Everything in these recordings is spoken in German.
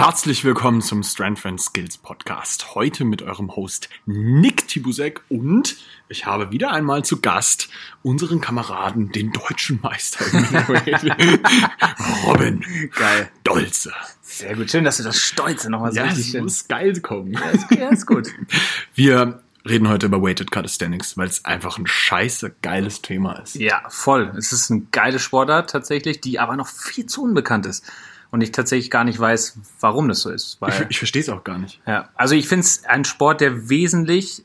Herzlich willkommen zum Strength and Skills Podcast. Heute mit eurem Host Nick Tibusek und ich habe wieder einmal zu Gast unseren Kameraden, den deutschen Meister Robin Geil. Dolze. Sehr gut. Schön, dass du das Stolze nochmal so Ja, richtig findest. muss geil kommen. Ja, ist, ja, ist gut. Wir reden heute über Weighted Calisthenics, weil es einfach ein scheiße geiles Thema ist. Ja, voll. Es ist eine geile Sportart tatsächlich, die aber noch viel zu unbekannt ist. Und ich tatsächlich gar nicht weiß, warum das so ist. Ich, Weil, ich verstehe es auch gar nicht. ja, also ich finde es ein Sport, der wesentlich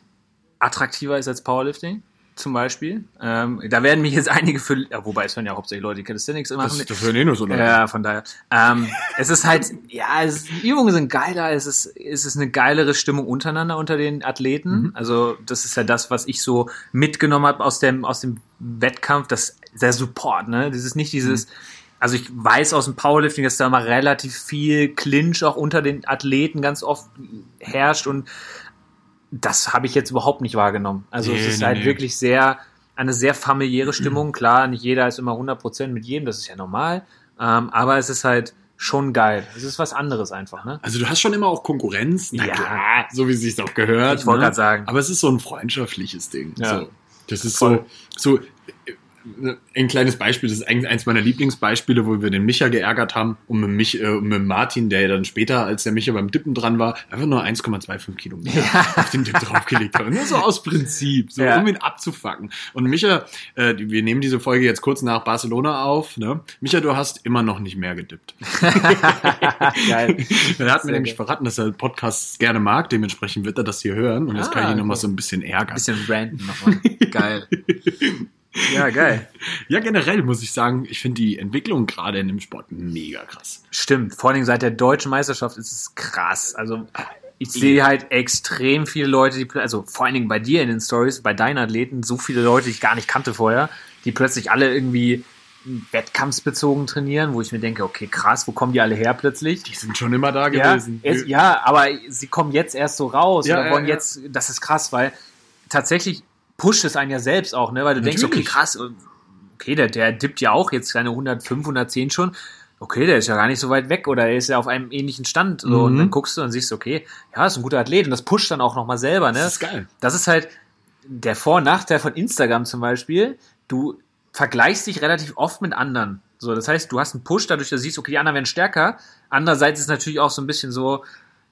attraktiver ist als Powerlifting. Zum Beispiel. Ähm, da werden mich jetzt einige für, wobei es hören ja hauptsächlich Leute, die Calisthenics immer Das, machen. das hören eh nur so Leute. Ja, von daher. Ähm, es ist halt, ja, es, die Übungen sind geiler, es ist, es ist eine geilere Stimmung untereinander unter den Athleten. Also das ist ja das, was ich so mitgenommen habe aus dem, aus dem Wettkampf, das der Support, ne? Das ist nicht dieses, also ich weiß aus dem Powerlifting, dass da mal relativ viel Clinch auch unter den Athleten ganz oft herrscht und das habe ich jetzt überhaupt nicht wahrgenommen. Also Nee, es ist nee, halt nee. wirklich sehr, eine sehr familiäre Stimmung. Klar, nicht jeder ist immer 100% mit jedem, das ist ja normal. Ähm, aber es ist halt schon geil. Es ist was anderes einfach, ne? Also du hast schon immer auch Konkurrenz, na Ja. klar, so wie es sich auch gehört. Ich wollte ne? grad sagen. Aber es ist so ein freundschaftliches Ding. Ja. So. Das ist Voll. so, so ein kleines Beispiel, das ist eigentlich eins meiner Lieblingsbeispiele, wo wir den Micha geärgert haben und mit, mich, äh, mit Martin, der dann später, als der Micha beim Dippen dran war, einfach nur 1,25 Kilo mehr auf den Dip draufgelegt hat. Nur so aus Prinzip, so Ja. um ihn abzufacken. Und Micha, äh, wir nehmen diese Folge jetzt kurz nach Barcelona auf. Ne? Micha, du hast immer noch nicht mehr gedippt. Geil. Er hat mir nämlich geil. verraten, dass er Podcasts gerne mag, dementsprechend wird er das hier hören und jetzt Ah, kann ich ihn nochmal cool. so ein bisschen ärgern. Bisschen ranten nochmal. Geil. Ja, geil. Ja, generell muss ich sagen, ich finde die Entwicklung gerade in dem Sport mega krass. Stimmt. Vor allem seit der deutschen Meisterschaft ist es krass. Also ich sehe halt extrem viele Leute, die, also vor allen Dingen bei dir in den Stories, bei deinen Athleten, so viele Leute, die ich gar nicht kannte vorher, die plötzlich alle irgendwie wettkampfsbezogen trainieren, wo ich mir denke, okay, krass, wo kommen die alle her plötzlich? Die sind schon immer da Ja, gewesen. es, ja, aber sie kommen jetzt erst so raus Ja, oder ja, wollen ja. jetzt, das ist krass, weil tatsächlich pusht es einen ja selbst auch, ne? Weil du denkst, okay, Natürlich. krass, okay, der, der dippt ja auch jetzt seine 105, 110 schon. Okay, der ist ja gar nicht so weit weg oder er ist ja auf einem ähnlichen Stand. So, Und Mhm. dann guckst du und siehst, okay, ja, ist ein guter Athlet und das pusht dann auch nochmal selber, ne? Das ist geil. Das ist halt der Vor- und Nachteil von Instagram zum Beispiel. Du vergleichst dich relativ oft mit anderen. So, das heißt, du hast einen Push, dadurch, dass du siehst, okay, die anderen werden stärker. Andererseits ist natürlich auch so ein bisschen so,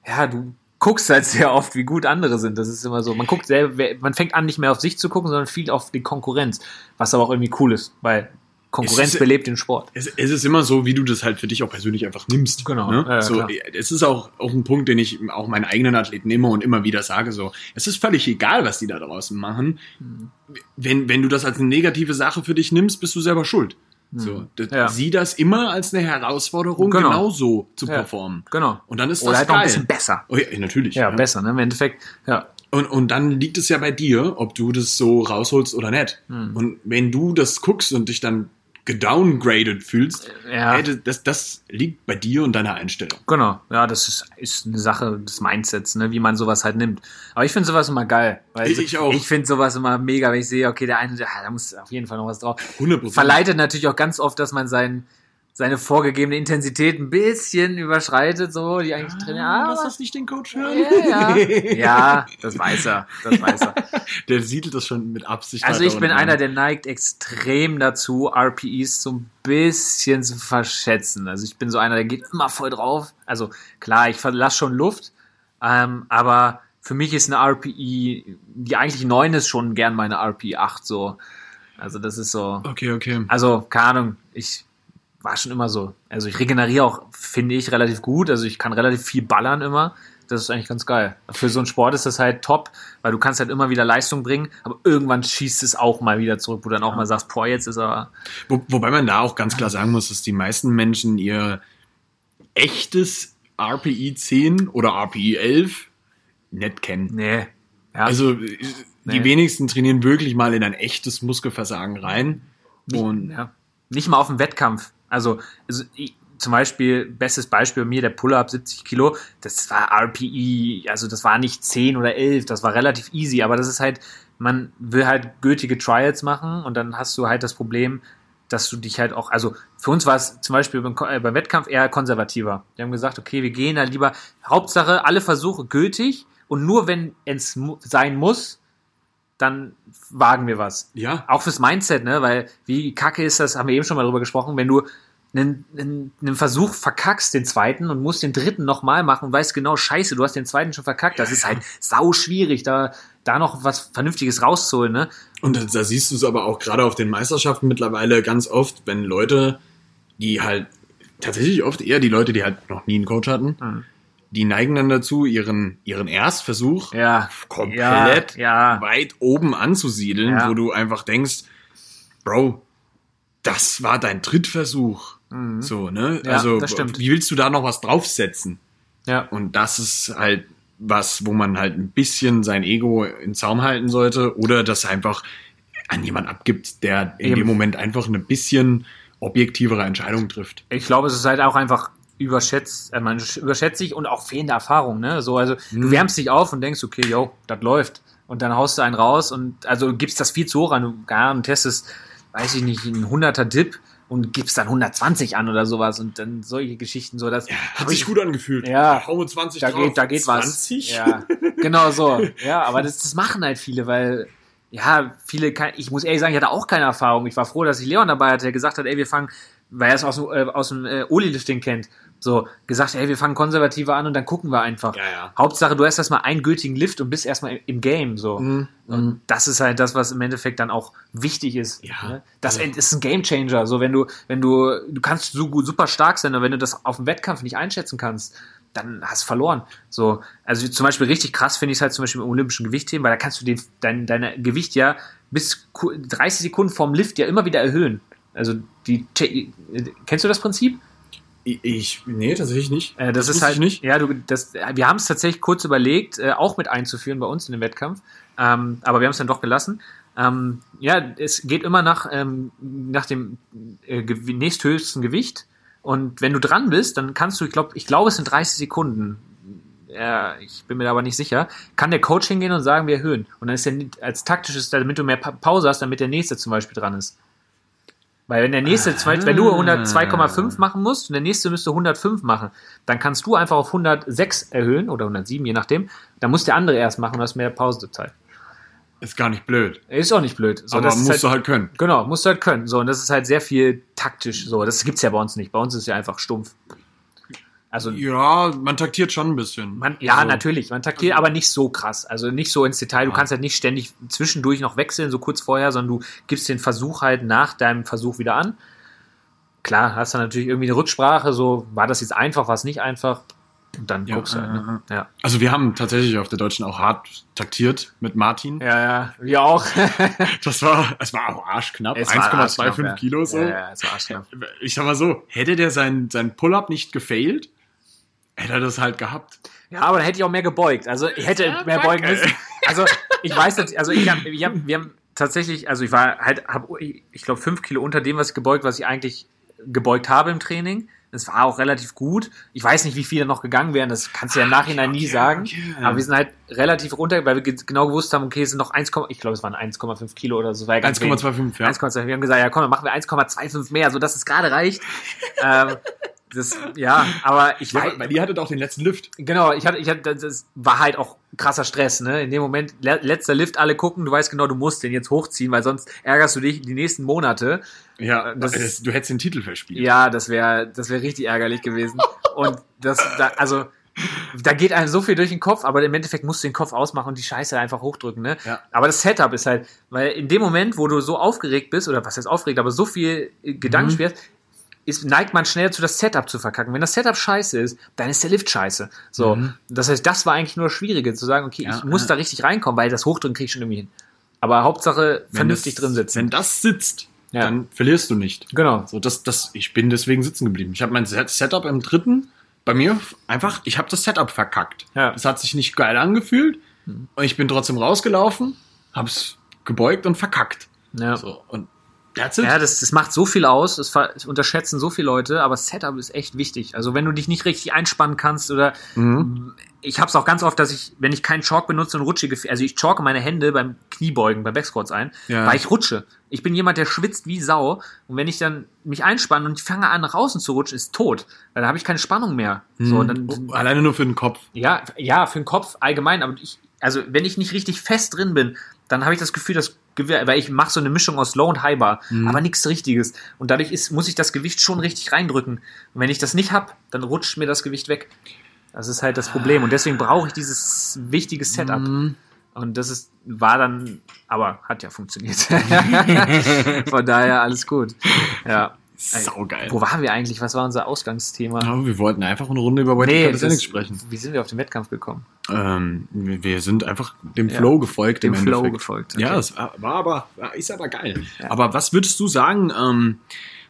ja, du guckst halt sehr oft, wie gut andere sind. Das ist immer so. Man guckt selber, man fängt an, nicht mehr auf sich zu gucken, sondern viel auf die Konkurrenz. Was aber auch irgendwie cool ist, weil Konkurrenz ist- belebt den Sport. Es, es ist immer so, wie du das halt für dich auch persönlich einfach nimmst. Genau. Ne? Ja, so, es ist auch, auch ein Punkt, den ich auch meinen eigenen Athleten nehme und immer wieder sage, so, es ist völlig egal, was die da draußen machen. Mhm. Wenn, wenn du das als eine negative Sache für dich nimmst, bist du selber schuld. So, das, Mhm. Ja. Sieh das immer als eine Herausforderung, Genau. genauso zu Ja. performen. Genau. Und dann ist Oder das halt noch ein geil. bisschen besser. Oh, ja, natürlich. Ja, besser, ne? Im Endeffekt, ja. Und, und dann liegt es ja bei dir, ob du das so rausholst oder nicht. Hm. Und wenn du das guckst und dich dann gedowngraded fühlst, Ja. hey, das- das, liegt bei dir und deiner Einstellung. Genau, ja, das ist, ist eine Sache des Mindsets, ne, wie man sowas halt nimmt. Aber ich finde sowas immer geil. Weil Ich- ich auch. Ich finde sowas immer mega, wenn ich sehe, okay, der eine, ah, da muss auf jeden Fall noch was drauf. 100%. Verleitet natürlich auch ganz oft, dass man sein, seine vorgegebene Intensität ein bisschen überschreitet, so, die eigentlich drin, Ah, lass aber, das nicht den Coach hören. ja, ja. ja, das weiß er, das weiß er. Der siedelt das schon mit Absicht. Also ich bin einer, an. der neigt extrem dazu, RPEs so ein bisschen zu verschätzen. Also ich bin so einer, der geht immer voll drauf. Also klar, ich verlasse schon Luft, ähm, aber für mich ist eine RPE, die eigentlich 9 ist schon gern meine RPE 8 so. Also das ist so. Okay, okay. Also, keine Ahnung, ich war schon immer so. Also ich regeneriere auch, finde ich, relativ gut. Also ich kann relativ viel ballern immer. Das ist eigentlich ganz geil. Für so einen Sport ist das halt top, weil du kannst halt immer wieder Leistung bringen, aber irgendwann schießt es auch mal wieder zurück, wo du dann auch mal sagst, boah, jetzt ist er. Wo, wobei man da auch ganz klar sagen muss, dass die meisten Menschen ihr echtes RPI 10 oder RPI 11 nicht kennen. Nee. Ja, Also die Nee. wenigsten trainieren wirklich mal in ein echtes Muskelversagen rein. Und ja. Nicht mal auf dem Wettkampf. Also, also ich, zum Beispiel, bestes Beispiel bei mir, der Pull-Up 70 Kilo, das war RPE, also das war nicht 10 oder 11, das war relativ easy, aber das ist halt, man will halt gültige Trials machen und dann hast du halt das Problem, dass du dich halt auch, also für uns war es zum Beispiel beim, äh, beim Wettkampf eher konservativer. Wir haben gesagt, okay, wir gehen da lieber, Hauptsache alle Versuche gültig und nur wenn es mu sein muss, dann wagen wir was. Ja. Auch fürs Mindset, ne? Weil wie kacke ist das, haben wir eben schon mal drüber gesprochen, wenn du einen, einen, einen Versuch verkackst, den zweiten, und musst den dritten nochmal machen und weißt genau, scheiße, du hast den zweiten schon verkackt. Das ist halt sau schwierig, da, da noch was Vernünftiges rauszuholen, ne? Und da, da siehst du es aber auch gerade auf den Meisterschaften mittlerweile ganz oft, wenn Leute, die halt tatsächlich oft eher die Leute, die halt noch nie einen Coach hatten, Mhm. Die neigen dann dazu, ihren, ihren Erstversuch Ja. komplett Ja, ja. weit oben anzusiedeln, wo du einfach denkst, Bro, das war dein Drittversuch. So, ne? Mhm. Also, wie willst du da noch was draufsetzen? Ja. Und das ist halt was, wo man halt ein bisschen sein Ego in Zaum halten sollte oder das einfach an jemand abgibt, der in Eben. dem Moment einfach eine bisschen objektivere Entscheidung trifft. Ich glaube, es ist halt auch einfach überschätzt, äh, man überschätzt sich und auch fehlende Erfahrung, ne? So, also du wärmst dich auf und denkst, okay, yo, das läuft. Und dann haust du einen raus und also gibst das viel zu hoch an. Du gar und testest, weiß ich nicht, einen 100er Dip und gibst dann 120 an oder sowas und dann solche Geschichten so, das Hat sich gut angefühlt. Ja. Hau mit 20 da drauf. geht, da geht 20? was. Ja, genau so. Ja, aber das, das machen halt viele, weil ja, viele, ich muss ehrlich sagen, ich hatte auch keine Erfahrung. Ich war froh, dass ich Leon dabei hatte, der gesagt hat, ey, wir fangen, weil er es aus dem, äh, aus dem äh, Oli-Lifting kennt, so gesagt, ey, wir fangen konservativer an und dann gucken wir einfach. Ja, ja. Hauptsache, du hast erstmal einen gültigen Lift und bist erstmal im, Game, so. Mhm. Und das ist halt das, was im Endeffekt dann auch wichtig ist. Ja. ne? Das ist ein Gamechanger. So, wenn du, wenn du, du kannst so gut, super stark sein, aber wenn du das auf dem Wettkampf nicht einschätzen kannst, dann hast du verloren. So, also zum Beispiel richtig krass finde ich es halt zum Beispiel im olympischen Gewichtheben, weil da kannst du den, dein, dein Gewicht ja bis ku- 30 Sekunden vorm Lift ja immer wieder erhöhen. Also die, kennst du das Prinzip? Ich, nee, tatsächlich nicht. Äh, das, ist wusste halt ich nicht. Ja, du, das, wir haben es tatsächlich kurz überlegt, äh, auch mit einzuführen bei uns in den Wettkampf, ähm, aber wir haben es dann doch gelassen. Ähm, ja, es geht immer nach, ähm, nach dem äh, nächsthöchsten Gewicht. Und wenn du dran bist, dann kannst du, ich glaube, ich glaube, es sind 30 Sekunden. Ja, ich bin mir da aber nicht sicher. Kann der Coach hingehen und sagen, wir erhöhen. Und dann ist nicht- als taktisches, damit du mehr Pa- Pause hast, damit der nächste zum Beispiel dran ist. Weil wenn der nächste, zwei- wenn du 100 2,5 machen musst und der nächste müsste 105 machen, dann kannst du einfach auf 106 erhöhen oder 107, je nachdem. Dann muss der andere erst machen und hast mehr Pausezeit. Ist gar nicht blöd. Ist auch nicht blöd. So, aber musst du halt können. Genau, musst du halt können. So, und das ist halt sehr viel taktisch. So, das gibt's ja bei uns nicht. Bei uns ist ja einfach stumpf. Also, Ja, man taktiert schon ein bisschen. man, ja, Also, natürlich. Man taktiert, aber nicht so krass. Also nicht so ins Detail. Du kannst halt nicht ständig zwischendurch noch wechseln, so kurz vorher, sondern du gibst den Versuch halt nach deinem Versuch wieder an. Klar, hast du natürlich irgendwie eine Rücksprache, so war das jetzt einfach, war es nicht einfach. Und dann Ja, guckst du halt, ne? Ja. Also wir haben tatsächlich auf der Deutschen auch hart taktiert mit Martin. Ja, ja, wir auch. Das war, es war auch arschknapp. Es war 1,25 arschknapp, ja. Kilo so. Ja, ja, es war arschknapp. Ich sag mal so, hätte der sein, sein Pull-up nicht gefailt, hätte er das halt gehabt. Ja, aber dann hätte ich auch mehr gebeugt. Also ich hätte mehr beugen müssen. Also ich weiß nicht, also ich hab, ich hab, wir haben tatsächlich, also ich war halt, hab, ich glaube, fünf Kilo unter dem, was ich gebeugt, was ich eigentlich gebeugt habe im Training. Das war auch relativ gut. Ich weiß nicht, wie viele noch gegangen wären, das kannst du ja im Nachhinein nie okay, sagen. okay. Aber wir sind halt relativ runter, weil wir ge- genau gewusst haben, okay, es sind noch 1, ich glaube, es waren 1,5 Kilo oder so. war ja ganz wenig. 1,25, ja. 1,25. Wir haben gesagt, ja komm, dann machen wir 1,25 mehr, so dass es gerade reicht. ähm, das, ja, aber ich weiß, Ja, weil die hattet auch den letzten Lift. Genau, ich hatte, ich hatte, das war halt auch krasser Stress, ne? In dem Moment, le letzter Lift, alle gucken, du weißt genau, du musst den jetzt hochziehen, weil sonst ärgerst du dich die nächsten Monate. Ja, Das das ist- du hättest den Titel verspielt. Ja, das wäre, das wäre richtig ärgerlich gewesen. Und das, da, also, da geht einem so viel durch den Kopf, aber im Endeffekt musst du den Kopf ausmachen und die Scheiße einfach hochdrücken, ne? Ja. Aber das Setup ist halt, weil in dem Moment, wo du so aufgeregt bist, oder was heißt aufgeregt, aber so viel äh, Gedanken Mhm. spielst, ist, neigt man schnell zu das Setup zu verkacken. Wenn das Setup scheiße ist, dann ist der Lift scheiße. So. Mhm. Das heißt, das war eigentlich nur das Schwierige, zu sagen, okay, Ja, ich muss ja. da richtig reinkommen, weil das Hochdrücken krieg ich schon irgendwie hin. Aber Hauptsache Wenn vernünftig das, drin sitzen. Wenn das sitzt, Ja. dann verlierst du nicht. genau. So, das, das, ich bin deswegen sitzen geblieben. Ich habe mein Set- Setup im dritten bei mir einfach, ich habe das Setup verkackt. Ja. Das hat sich nicht geil angefühlt und ich bin trotzdem rausgelaufen, hab's gebeugt und verkackt. Ja. So, und That's it. Ja, das, das macht so viel aus, das, unterschätzen so viele Leute, aber Setup ist echt wichtig. Also wenn du dich nicht richtig einspannen kannst oder ich habe es auch ganz oft, dass ich, wenn ich keinen Chalk benutze und rutschige, also ich chalke meine Hände beim Kniebeugen, beim Backsquats ein, Ja. weil ich rutsche. Ich bin jemand, der schwitzt wie Sau und wenn ich dann mich einspanne und ich fange an nach außen zu rutschen, ist tot. Weil dann habe ich keine Spannung mehr. So, dann, Oh, Alleine nur für den Kopf. ja, ja, für den Kopf allgemein, aber ich, also wenn ich nicht richtig fest drin bin, dann habe ich das Gefühl, dass weil ich mache so eine Mischung aus Low und High Bar, aber nichts Richtiges. Und dadurch ist, muss ich das Gewicht schon richtig reindrücken. Und wenn ich das nicht hab, dann rutscht mir das Gewicht weg. Das ist halt das Problem. Und deswegen brauche ich dieses wichtige Setup. Und das ist, war dann, aber hat ja funktioniert. Von daher alles gut. Ja. Saugeil. Wo waren wir eigentlich? Was war unser Ausgangsthema? Aber wir wollten einfach eine Runde über Weighted Nee, Calisthenics das, sprechen. wie sind wir auf den Wettkampf gekommen? Ähm, wir sind einfach dem Ja. Flow gefolgt. Dem Flow Endeffekt. gefolgt, Ja, okay. es war, war aber, war, ist aber geil. Ja. Aber was würdest du sagen, ähm,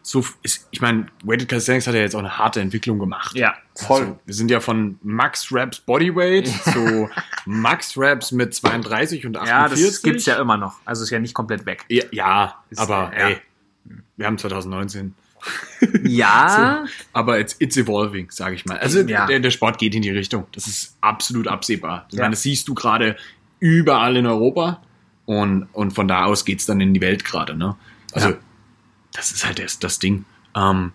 so, ist, ich meine, Weighted Calisthenics hat ja jetzt auch eine harte Entwicklung gemacht. Ja, Also, wir sind ja von Max Raps Bodyweight zu Max Raps mit 32 und 48. Ja, das gibt's ja immer noch. Also ist ja nicht komplett weg. Ja, ja aber ja. hey, wir haben 2019. Ja, Aber it's, it's evolving, sage ich mal. Also Ja. der, der Sport geht in die Richtung. Das ist absolut absehbar. Ja. meine, das siehst du gerade überall in Europa und, und von da aus geht's dann in die Welt gerade. Ne? Also Ja. das ist halt das, das Ding. Ähm,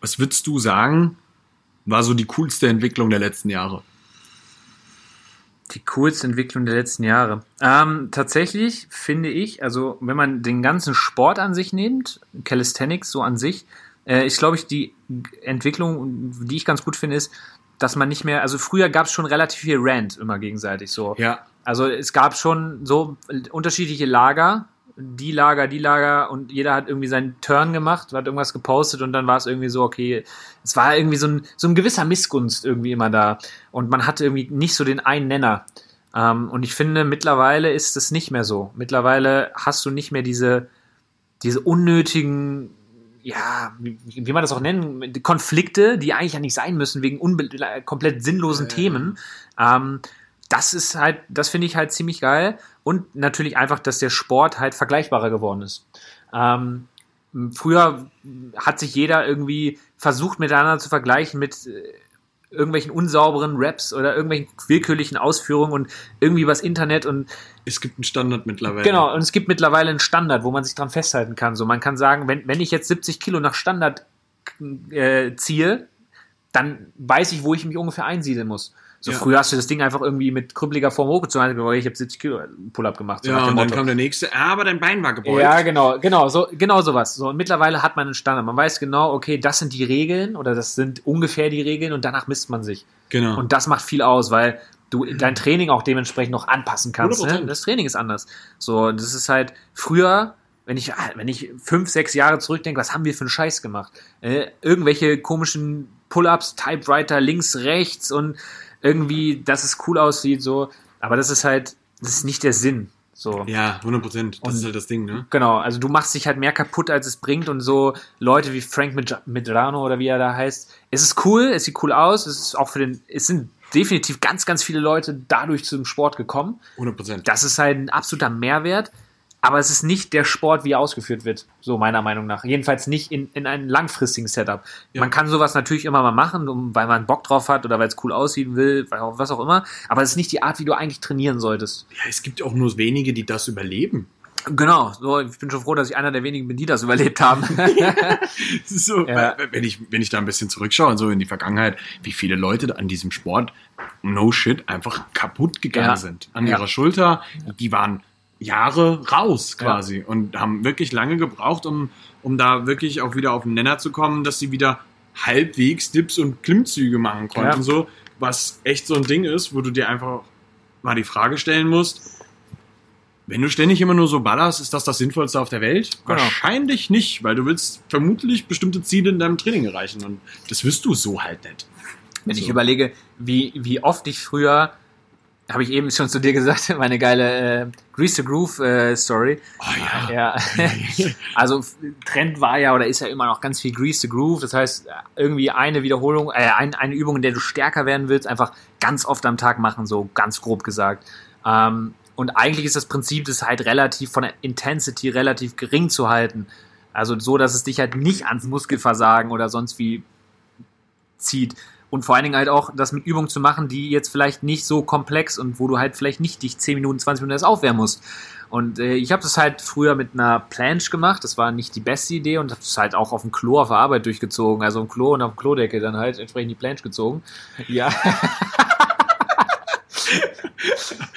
was würdest du sagen, war so die coolste Entwicklung der letzten Jahre? die coolste Entwicklung der letzten Jahre. Ähm, tatsächlich finde ich, also wenn man den ganzen Sport an sich nimmt, Calisthenics so an sich, äh, ist glaube ich die Entwicklung, die ich ganz gut finde, ist, dass man nicht mehr, also früher gab es schon relativ viel Rant immer gegenseitig so. Ja. Also es gab schon so unterschiedliche Lager, die Lager, die Lager und jeder hat irgendwie seinen Turn gemacht, hat irgendwas gepostet und dann war es irgendwie so, okay, es war irgendwie so ein, so ein gewisser Missgunst irgendwie immer da und man hatte irgendwie nicht so den einen Nenner. Ähm, und ich finde, mittlerweile ist es nicht mehr so. Mittlerweile hast du nicht mehr diese, diese unnötigen, ja, wie, wie man das auch nennen, Konflikte, die eigentlich ja nicht sein müssen, wegen komplett sinnlosen Themen. Ähm, das ist halt, das finde ich halt ziemlich geil. Und natürlich einfach, dass der Sport halt vergleichbarer geworden ist. Ähm, früher hat sich jeder irgendwie versucht, miteinander zu vergleichen mit äh, irgendwelchen unsauberen Raps oder irgendwelchen willkürlichen Ausführungen und irgendwie übers Internet und Es gibt einen Standard mittlerweile. Genau, und es gibt mittlerweile einen Standard, wo man sich dran festhalten kann. So, man kann sagen, wenn, wenn ich jetzt 70 Kilo nach Standard äh, ziehe, dann weiß ich, wo ich mich ungefähr einsiedeln muss. So Ja. früher hast du das Ding einfach irgendwie mit krüppeliger Form hochgezogen, weil ich habe 70 Kilo Pull-up gemacht. So Ja, und dann kam der nächste, aber dein Bein war gebeugt. Ja, genau, genau, so, genau sowas. So, und mittlerweile hat man einen Standard. Man weiß genau, okay, das sind die Regeln oder das sind ungefähr die Regeln und danach misst man sich. Genau. Und das macht viel aus, weil du dein Training auch dementsprechend noch anpassen kannst. Ne? 100%. Das Training ist anders. So, und das ist halt früher, wenn ich, ah, wenn ich fünf, sechs Jahre zurückdenke, was haben wir für einen Scheiß gemacht? Äh, irgendwelche komischen Pull-ups, Typewriter links, rechts und irgendwie, dass es cool aussieht, so. Aber das ist halt, das ist nicht der Sinn. So. ja, 100 Prozent. Das Und- ist halt das Ding, ne? Genau, also du machst dich halt mehr kaputt, als es bringt und so Leute wie Frank Med- Medrano oder wie er da heißt. Es ist cool, es sieht cool aus, es ist auch für den, es sind definitiv ganz, ganz viele Leute dadurch zum Sport gekommen. 100 Prozent. Das ist halt ein absoluter Mehrwert, aber es ist nicht der Sport, wie er ausgeführt wird, so meiner Meinung nach. Jedenfalls nicht in, in einem langfristigen Setup. Ja. Man kann sowas natürlich immer mal machen, um, weil man Bock drauf hat oder weil es cool aussehen will, weil was auch immer, aber es ist nicht die Art, wie du eigentlich trainieren solltest. Ja, es gibt auch nur wenige, die das überleben. Genau, so, ich bin schon froh, dass ich einer der wenigen bin, die das überlebt haben. So, Ja. wenn ich, wenn ich da ein bisschen zurückschaue und so in die Vergangenheit, wie viele Leute an diesem Sport, no shit, einfach kaputt gegangen Ja. sind. An ihrer Schulter, die waren Jahre raus quasi und haben wirklich lange gebraucht, um, um da wirklich auch wieder auf den Nenner zu kommen, dass sie wieder halbwegs Dips und Klimmzüge machen konnten, Ja. so, was echt so ein Ding ist, wo du dir einfach mal die Frage stellen musst, wenn du ständig immer nur so ballerst, ist das das Sinnvollste auf der Welt? Genau. Wahrscheinlich nicht, weil du willst vermutlich bestimmte Ziele in deinem Training erreichen und das wirst du so halt nicht. Wenn ich So. überlege, wie, wie oft ich früher, habe ich eben schon zu dir gesagt, meine geile äh, Grease the Groove äh, Story. Oh ja. Ja. also Trend war ja oder ist ja immer noch ganz viel Grease the Groove. Das heißt, irgendwie eine Wiederholung, äh, ein, eine Übung, in der du stärker werden willst, einfach ganz oft am Tag machen, so ganz grob gesagt. Ähm, und eigentlich ist das Prinzip, das halt relativ von der Intensity relativ gering zu halten. Also so, dass es dich halt nicht ans Muskelversagen oder sonst wie zieht. Und vor allen Dingen halt auch das mit Übungen zu machen, die jetzt vielleicht nicht so komplex und wo du halt vielleicht nicht dich 10 Minuten, 20 Minuten erst aufwärmen musst. Und äh, ich habe das halt früher mit einer Planche gemacht. Das war nicht die beste Idee und habe es halt auch auf dem Klo auf der Arbeit durchgezogen. Also im Klo und auf dem Klodecke dann halt entsprechend die Planche gezogen. Ja.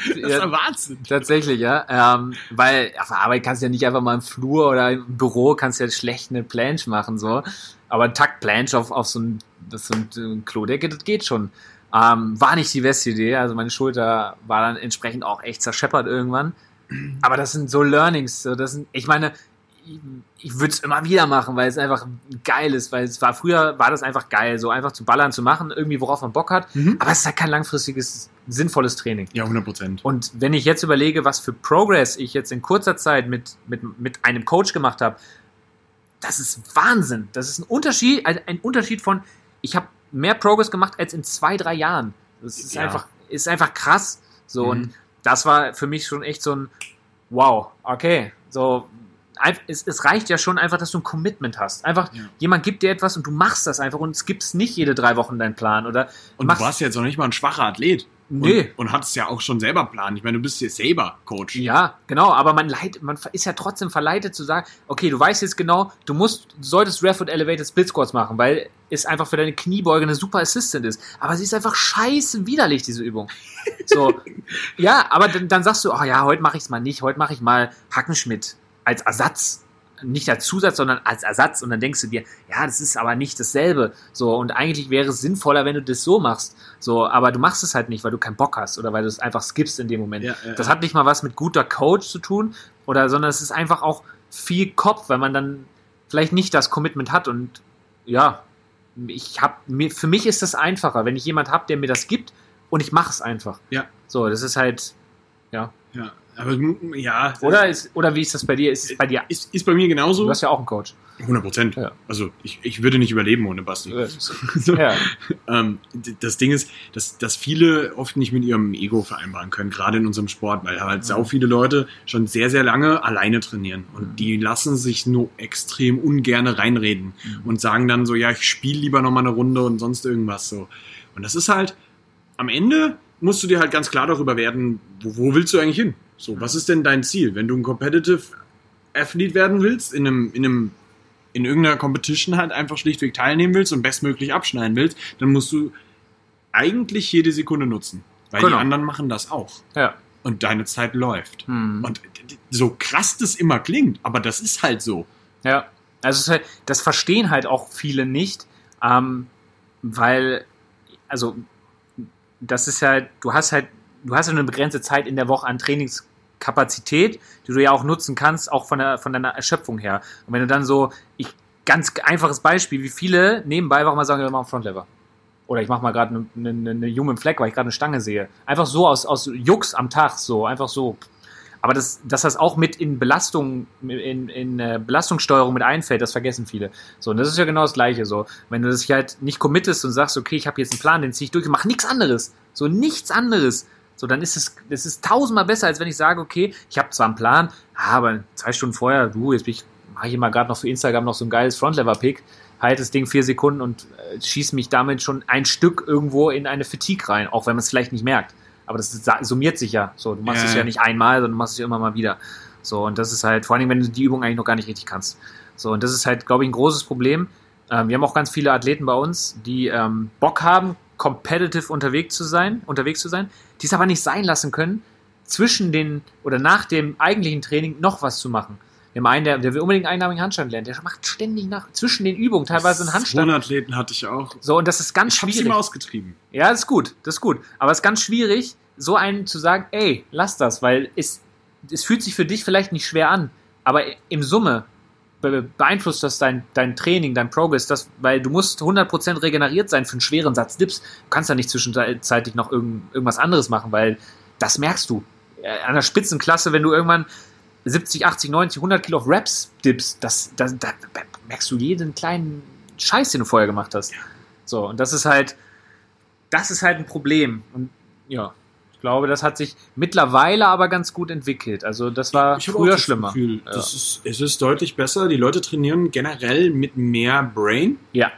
Das ist ja Wahnsinn. Tatsächlich, ja. Ähm, weil auf der Arbeit kannst du ja nicht einfach mal im Flur oder im Büro kannst du ja schlecht eine Planche machen, so. Aber Takt Planche auf, auf so ein, das so ein Klodecke, das geht schon. Ähm, war nicht die beste Idee. Also meine Schulter war dann entsprechend auch echt zerscheppert irgendwann. Aber das sind so Learnings. So, das sind, ich meine, ich, ich würde es immer wieder machen, weil es einfach geil ist, weil es war früher war das einfach geil, so einfach zu ballern zu machen, irgendwie worauf man Bock hat. Mhm. Aber es ist halt kein langfristiges, sinnvolles Training. Ja, 100 Prozent. Und wenn ich jetzt überlege, was für Progress ich jetzt in kurzer Zeit mit, mit, mit einem Coach gemacht habe, das ist Wahnsinn. Das ist ein Unterschied, ein Unterschied von, ich habe mehr Progress gemacht als in zwei, drei Jahren. Das ist Ja. einfach, ist einfach krass. So, Mhm. und das war für mich schon echt so ein Wow, okay. So, es, es reicht ja schon einfach, dass du ein Commitment hast. Einfach, Ja. jemand gibt dir etwas und du machst das einfach und es gibt nicht jede drei Wochen deinen Plan. Oder Und du warst jetzt noch nicht mal ein schwacher Athlet. Nee. Und, und hattest ja auch schon selber einen Plan. Ich meine, du bist jetzt selber Coach. Ja, genau, aber man, leit, man ist ja trotzdem verleitet zu sagen, okay, du weißt jetzt genau, du musst, du solltest Ref und Elevated Split Squats machen, weil es einfach für deine Kniebeuge eine super Assistant ist. Aber sie ist einfach scheiße widerlich, diese Übung. So, ja, aber dann, dann sagst du, oh ja, heute mache ich es mal nicht, heute mache ich mal Hackenschmidt als Ersatz. Nicht als Zusatz, sondern als Ersatz. Und dann denkst du dir, ja, das ist aber nicht dasselbe. So, und eigentlich wäre es sinnvoller, wenn du das so machst. So, aber du machst es halt nicht, weil du keinen Bock hast oder weil du es einfach skippst in dem Moment. Ja, ja, das hat nicht mal was mit guter Coach zu tun, oder, sondern es ist einfach auch viel Kopf, weil man dann vielleicht nicht das Commitment hat und ja, ich habe mir für mich ist das einfacher, wenn ich jemand habe, der mir das gibt und ich mache es einfach. Ja. So, das ist halt ja. Ja, aber mm, ja. Oder ist oder wie ist das bei dir? Ist es bei dir? Ist, ist bei mir genauso. Du hast ja auch einen Coach. 100 Prozent. Ja. Also ich, ich würde nicht überleben ohne Basti. So. ja. Ähm, das Ding ist, dass, dass viele oft nicht mit ihrem Ego vereinbaren können, gerade in unserem Sport, weil halt sau viele Leute schon sehr, sehr lange alleine trainieren und Mhm. die lassen sich nur extrem ungerne reinreden Mhm. und sagen dann so, ja, ich spiele lieber noch mal eine Runde und sonst irgendwas so. Und das ist halt, am Ende musst du dir halt ganz klar darüber werden, wo, wo willst du eigentlich hin? So, was ist denn dein Ziel? Wenn du ein Competitive Athlete werden willst, in einem, in einem in irgendeiner Competition halt einfach schlichtweg teilnehmen willst und bestmöglich abschneiden willst, dann musst du eigentlich jede Sekunde nutzen. Weil Genau. die anderen machen das auch. Ja. Und deine Zeit läuft. Hm. Und so krass das immer klingt, aber das ist halt so. Ja, also halt, das verstehen halt auch viele nicht, ähm, weil, also, das ist halt, du hast halt, du hast ja eine begrenzte Zeit in der Woche an Trainingskapazität, die du ja auch nutzen kannst, auch von, der, von deiner Erschöpfung her. Und wenn du dann so, ich, ganz einfaches Beispiel, wie viele nebenbei einfach mal sagen, wir machen Frontlever. Oder ich mache mal gerade eine, eine, eine Human Flag, weil ich gerade eine Stange sehe. Einfach so aus, aus Jux am Tag, so, einfach so. Aber das, dass das auch mit in Belastung, in, in äh, Belastungssteuerung mit einfällt, das vergessen viele. So, und das ist ja genau das Gleiche. So, wenn du dich halt nicht committest und sagst, okay, ich habe jetzt einen Plan, den ziehe ich durch mach nichts anderes. So, nichts anderes. So, dann ist es, das ist tausendmal besser, als wenn ich sage, okay, ich habe zwar einen Plan, aber zwei Stunden vorher, du, jetzt bin ich, mache ich mal gerade noch für Instagram noch so ein geiles Frontlever-Pick, halt das Ding vier Sekunden und äh, schieß mich damit schon ein Stück irgendwo in eine Fatigue rein, auch wenn man es vielleicht nicht merkt. Aber das summiert sich ja. So, du machst Ja, es ja ja. nicht einmal, sondern du machst es ja immer mal wieder. So, und das ist halt, vor allem, wenn du die Übung eigentlich noch gar nicht richtig kannst. So, und das ist halt, glaube ich, ein großes Problem. Ähm, wir haben auch ganz viele Athleten bei uns, die ähm, Bock haben, competitive unterwegs zu sein, unterwegs zu sein, die es aber nicht sein lassen können, zwischen den oder nach dem eigentlichen Training noch was zu machen. Wir haben einen, der, der will unbedingt einen einarmigen Handstand lernen, der macht ständig nach, zwischen den Übungen teilweise einen Handstand. Athleten hatte ich auch. So, und das ist ganz Ich hab's schwierig. ihm ausgetrieben. Ja, das ist gut, das ist gut. Aber es ist ganz schwierig, so einen zu sagen, ey, lass das, weil es, es fühlt sich für dich vielleicht nicht schwer an, aber im Summe beeinflusst das dein, dein Training, dein Progress, das, weil du musst 100% regeneriert sein für einen schweren Satz Dips. Du kannst ja nicht zwischenzeitlich noch irgend, irgendwas anderes machen, weil das merkst du. An der Spitzenklasse, wenn du irgendwann 70, 80, 90, 100 Kilo auf Reps dippst, das, das, da merkst du jeden kleinen Scheiß, den du vorher gemacht hast. So, und das ist halt, das ist halt ein Problem. Und ja, glaube, das hat sich mittlerweile aber ganz gut entwickelt. Also das war Ich früher das schlimmer. Gefühl, Ja. ist, es ist deutlich besser. Die Leute trainieren generell mit mehr Brain Ja,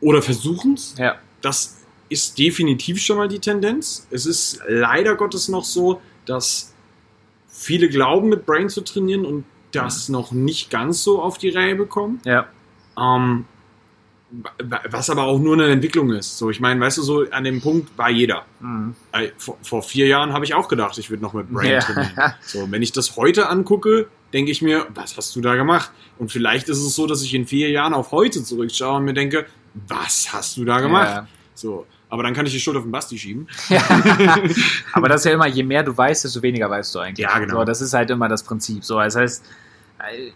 oder versuchen es. ja, Das ist definitiv schon mal die Tendenz. Es ist leider Gottes noch so, dass viele glauben, mit Brain zu trainieren und das noch nicht ganz so auf die Reihe bekommen. ja. Ähm, was aber auch nur eine Entwicklung ist. So, ich meine, weißt du, so an dem Punkt war jeder. Mhm. Ey, Vor, vor vier Jahren habe ich auch gedacht, ich würde noch mit Brain Ja. trainieren. So, wenn ich das heute angucke, denke ich mir, was hast du da gemacht? Und vielleicht ist es so, dass ich in vier Jahren auf heute zurückschaue und mir denke, was hast du da gemacht? Ja. So, aber dann kann ich die Schuld auf den Basti schieben. Aber das ist ja immer, je mehr du weißt, desto weniger weißt du eigentlich. Ja, genau. So, das ist halt immer das Prinzip. So, das heißt,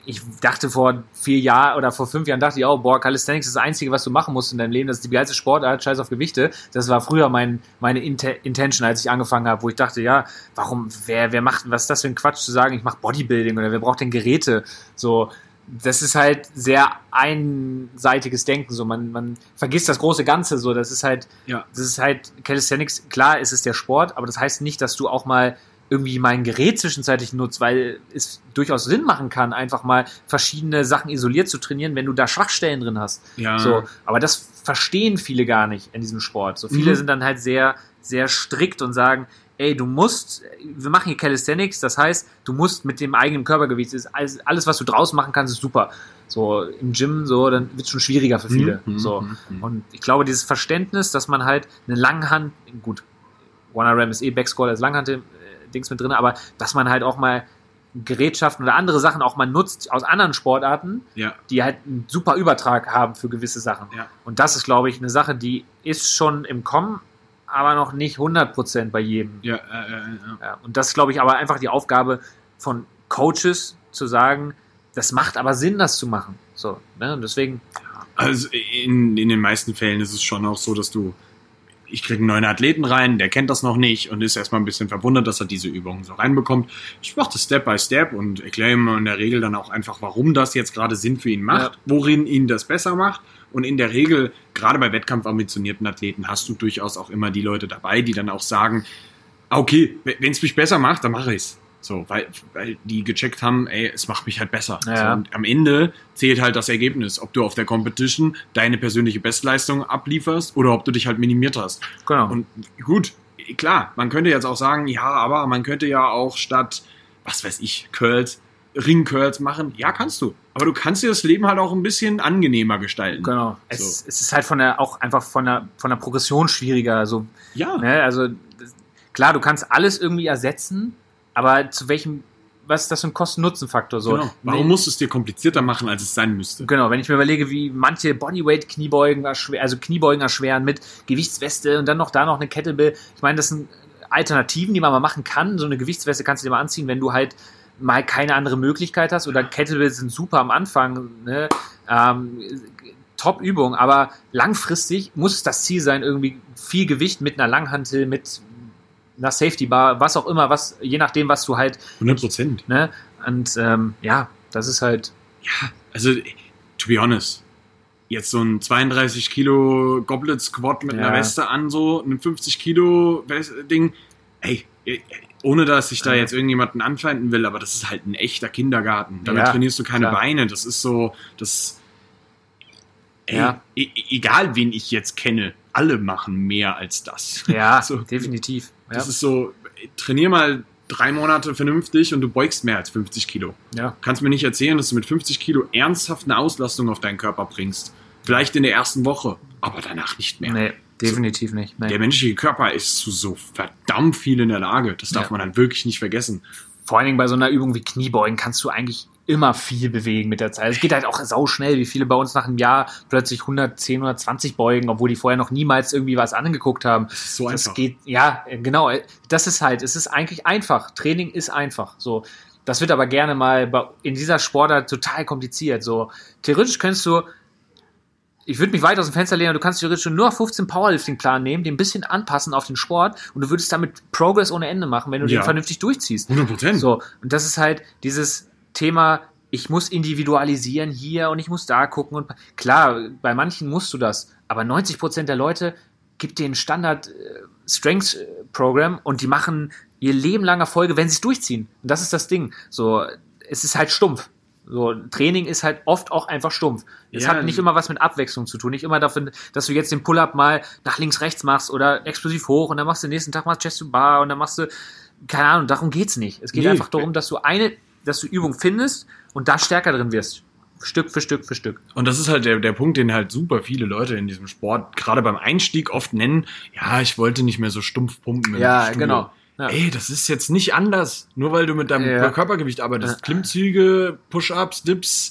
ich dachte vor vier Jahren oder vor fünf Jahren dachte ich auch, boah, Calisthenics ist das Einzige, was du machen musst in deinem Leben. Das ist die geilste Sportart, scheiß auf Gewichte. Das war früher mein, meine Inte- Intention, als ich angefangen habe, wo ich dachte, ja, warum, wer, wer macht, was ist das für ein Quatsch zu sagen, ich mache Bodybuilding oder wer braucht denn Geräte? So, das ist halt sehr einseitiges Denken. So, man, man vergisst das große Ganze. So, das ist halt, Ja. das ist halt Calisthenics, klar ist es der Sport, aber das heißt nicht, dass du auch mal irgendwie mein Gerät zwischenzeitlich nutzt, weil es durchaus Sinn machen kann, einfach mal verschiedene Sachen isoliert zu trainieren, wenn du da Schwachstellen drin hast. Ja. So, aber das verstehen viele gar nicht in diesem Sport. So viele Mhm. sind dann halt sehr, sehr strikt und sagen, ey, du musst, wir machen hier Calisthenics, das heißt, du musst mit dem eigenen Körpergewicht, ist alles, alles, was du draußen machen kannst, ist super. So im Gym, so, dann wird es schon schwieriger für viele. Mhm, So. mhm, mhm. Und ich glaube, dieses Verständnis, dass man halt eine Langhand, gut, One Ram ist eh Backscroll als Langhand-Dings mit drin, aber dass man halt auch mal Gerätschaften oder andere Sachen auch mal nutzt aus anderen Sportarten, ja. die halt einen super Übertrag haben für gewisse Sachen. Ja. Und das ist, glaube ich, eine Sache, die ist schon im Kommen, aber noch nicht 100% bei jedem. Ja, äh, äh. Ja, und das ist, glaube ich, aber einfach die Aufgabe von Coaches zu sagen, das macht aber Sinn, das zu machen. So, ne? Und deswegen, Also in, in den meisten Fällen ist es schon auch so, dass du, ich kriege einen neuen Athleten rein, der kennt das noch nicht und ist erstmal ein bisschen verwundert, dass er diese Übungen so reinbekommt. Ich mache das Step by Step und erkläre ihm in der Regel dann auch einfach, warum das jetzt gerade Sinn für ihn macht, Ja. worin ihn das besser macht. Und in der Regel, gerade bei wettkampfambitionierten Athleten, hast du durchaus auch immer die Leute dabei, die dann auch sagen, ah, okay, wenn es mich besser macht, dann mache ich's. So, weil, weil die gecheckt haben, ey, es macht mich halt besser. Ja. So, und am Ende zählt halt das Ergebnis, ob du auf der Competition deine persönliche Bestleistung ablieferst oder ob du dich halt minimiert hast. genau. Und gut, klar, man könnte jetzt auch sagen, ja, aber man könnte ja auch statt, was weiß ich, Curls, Ring-Curls machen. Ja, kannst du. Aber du kannst dir das Leben halt auch ein bisschen angenehmer gestalten. Genau. Es, es ist halt von der, auch einfach von der, von der Progression schwieriger. Also, Ja. ne, also das, klar, du kannst alles irgendwie ersetzen, aber zu welchem, was ist das für ein Kosten-Nutzen-Faktor? So, Genau. Warum Nee, musst du es dir komplizierter machen, als es sein müsste? Genau, wenn ich mir überlege, wie manche Bodyweight-Kniebeugen, also Kniebeugen erschweren mit Gewichtsweste und dann noch da noch eine Kettlebell. Ich meine, das sind Alternativen, die man mal machen kann. So eine Gewichtsweste kannst du dir mal anziehen, wenn du halt mal keine andere Möglichkeit hast. Oder Kettlebells sind super am Anfang. Ne? Ähm, Top-Übung, aber langfristig muss das Ziel sein, irgendwie viel Gewicht mit einer Langhantel, mit einer Safety Bar, was auch immer, was, je nachdem, was du halt, 100 Prozent. ne? Und ähm, ja, das ist halt, Ja, also, to be honest, jetzt so ein 32 Kilo Goblet Squat mit Ja. einer Weste an, so ein 50 Kilo Ding, ey, ohne dass ich da jetzt irgendjemanden anfeinden will, aber das ist halt ein echter Kindergarten. Damit Ja, trainierst du keine klar. Beine. Das ist so, das, ey, Ja. e egal wen ich jetzt kenne, alle machen mehr als das. ja, So. definitiv. Ja. Das ist so, trainier mal drei Monate vernünftig und du beugst mehr als 50 Kilo. ja. kannst mir nicht erzählen, dass du mit 50 Kilo ernsthaft eine Auslastung auf deinen Körper bringst. Vielleicht in der ersten Woche, aber danach nicht mehr. Nee, definitiv nicht. Nee. Der menschliche Körper ist zu so verdammt viel in der Lage. Das darf Ja. man dann wirklich nicht vergessen. Vor allen Dingen bei so einer Übung wie Kniebeugen kannst du eigentlich immer viel bewegen mit der Zeit. Es geht halt auch sau schnell, wie viele bei uns nach einem Jahr plötzlich 110, 120 beugen, obwohl die vorher noch niemals irgendwie was angeguckt haben. Das ist so Das einfach. geht, ja, genau. Das ist halt, es ist eigentlich einfach. Training ist einfach. So. Das wird aber gerne mal bei, in dieser Sportart total kompliziert. So, theoretisch könntest du, ich würde mich weit aus dem Fenster lehnen, du kannst theoretisch nur 15 Powerlifting-Plan nehmen, den ein bisschen anpassen auf den Sport und du würdest damit Progress ohne Ende machen, wenn du Ja. den vernünftig durchziehst. 100 Prozent. So, und das ist halt dieses Thema, ich muss individualisieren hier und ich muss da gucken und klar, bei manchen musst du das, aber 90 Prozent der Leute gib dir ein Standard äh, Strength äh, Program und die machen ihr Leben lang Erfolge, wenn sie es durchziehen. Und das ist das Ding. So, es ist halt stumpf. So, Training ist halt oft auch einfach stumpf. Es Ja. hat nicht immer was mit Abwechslung zu tun. Nicht immer dafür, dass du jetzt den Pull-up mal nach links, rechts machst oder explosiv hoch und dann machst du den nächsten Tag mal Chest to Bar und dann machst du, keine Ahnung, darum geht's nicht. Es geht Nee. einfach darum, dass du eine, dass du Übung findest und da stärker drin wirst. Stück für Stück für Stück. Und das ist halt der, der Punkt, den halt super viele Leute in diesem Sport gerade beim Einstieg oft nennen. Ja, ich wollte nicht mehr so stumpf pumpen. Ja, Studio. genau. Ja. Ey, das ist jetzt nicht anders. Nur weil du mit deinem Ja. Körpergewicht arbeitest. Ja. Klimmzüge, Push-Ups, Dips,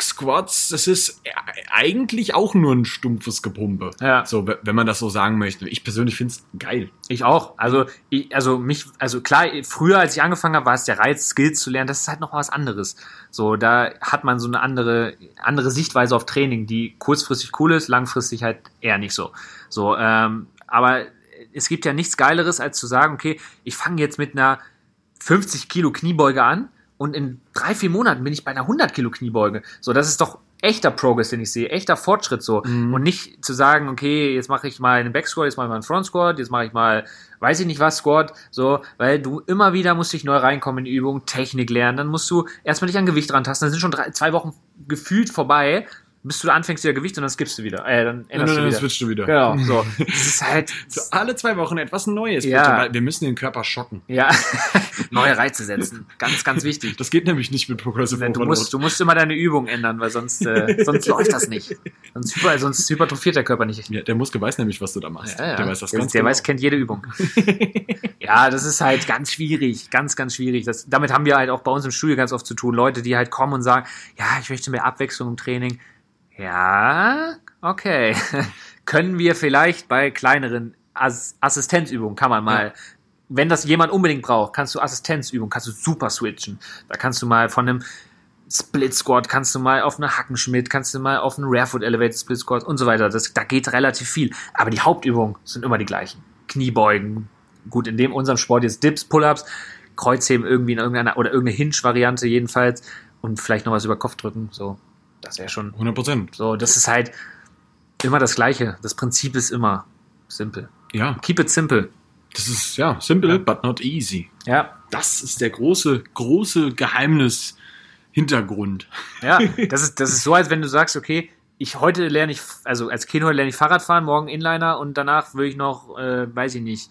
Squats, das ist eigentlich auch nur ein stumpfes Gepumpe. Ja. So, wenn man das so sagen möchte. Ich persönlich find's geil. Ich auch. Also, ich, also mich, also klar, früher, als ich angefangen habe, war es der Reiz, Skills zu lernen. Das ist halt noch was anderes. So, da hat man so eine andere, andere Sichtweise auf Training, die kurzfristig cool ist, langfristig halt eher nicht so. So, ähm, aber es gibt ja nichts Geileres, als zu sagen, okay, ich fange jetzt mit einer 50 Kilo Kniebeuge an und in drei, vier Monaten bin ich bei einer 100 Kilo Kniebeuge. So, das ist doch echter Progress, den ich sehe, echter Fortschritt so. Und nicht zu sagen, okay, jetzt mache ich mal einen Backsquat, jetzt mache ich mal einen Front Squat, jetzt mache ich mal, weiß ich nicht was, Squat, so, weil du immer wieder musst dich neu reinkommen in die Übung, Technik lernen, dann musst du erstmal dich an Gewicht rantasten, dann sind schon drei, zwei Wochen gefühlt vorbei, bis du anfängst wieder Gewicht und dann skippst du wieder, äh, dann änderst du dann wieder. switchst du wieder. Genau, so. Das ist halt, So, alle zwei Wochen etwas Neues, Ja. bitte, weil wir müssen den Körper schocken. ja, neue Reize setzen. Ganz, ganz wichtig. Das geht nämlich nicht mit Progressive Du Overload. musst, du musst immer deine Übung ändern, weil sonst, äh, sonst läuft das nicht. Sonst, hyper, sonst hypertrophiert der Körper nicht. Ja, der Muskel weiß nämlich, was du da machst. Ja, ja. Der weiß das der, ganz der genau. weiß, kennt jede Übung. ja, das ist halt ganz schwierig, ganz, ganz schwierig. Das, damit haben wir halt auch bei uns im Studio ganz oft zu tun. Leute, die halt kommen und sagen, ja, ich möchte mehr Abwechslung im Training. Ja, okay. Können wir vielleicht bei kleineren As Assistenzübungen, kann man mal, wenn das jemand unbedingt braucht, kannst du Assistenzübungen, kannst du super switchen. Da kannst du mal von einem Split Squat, kannst du mal auf eine Hackenschmidt, kannst du mal auf einen Rearfoot Elevated Split Squat und so weiter. Das, da geht relativ viel. Aber die Hauptübungen sind immer die gleichen. Kniebeugen. Gut, in dem unserem Sport jetzt Dips, Pull-Ups, Kreuzheben irgendwie in irgendeiner, oder irgendeine Hinge-Variante jedenfalls und vielleicht noch was über Kopf drücken. So, das wäre schon 100 Prozent. so, das ist halt immer das Gleiche. Das Prinzip ist immer simpel. Ja, Keep it simple. das ist ja simple, Ja. but not easy. Ja, Das ist der große, große Geheimnis Hintergrund. ja. Das ist, das ist so, als wenn du sagst, okay, ich heute lerne ich, also als Kind heute lerne ich Fahrradfahren, morgen Inliner und danach will ich noch, äh, weiß ich nicht,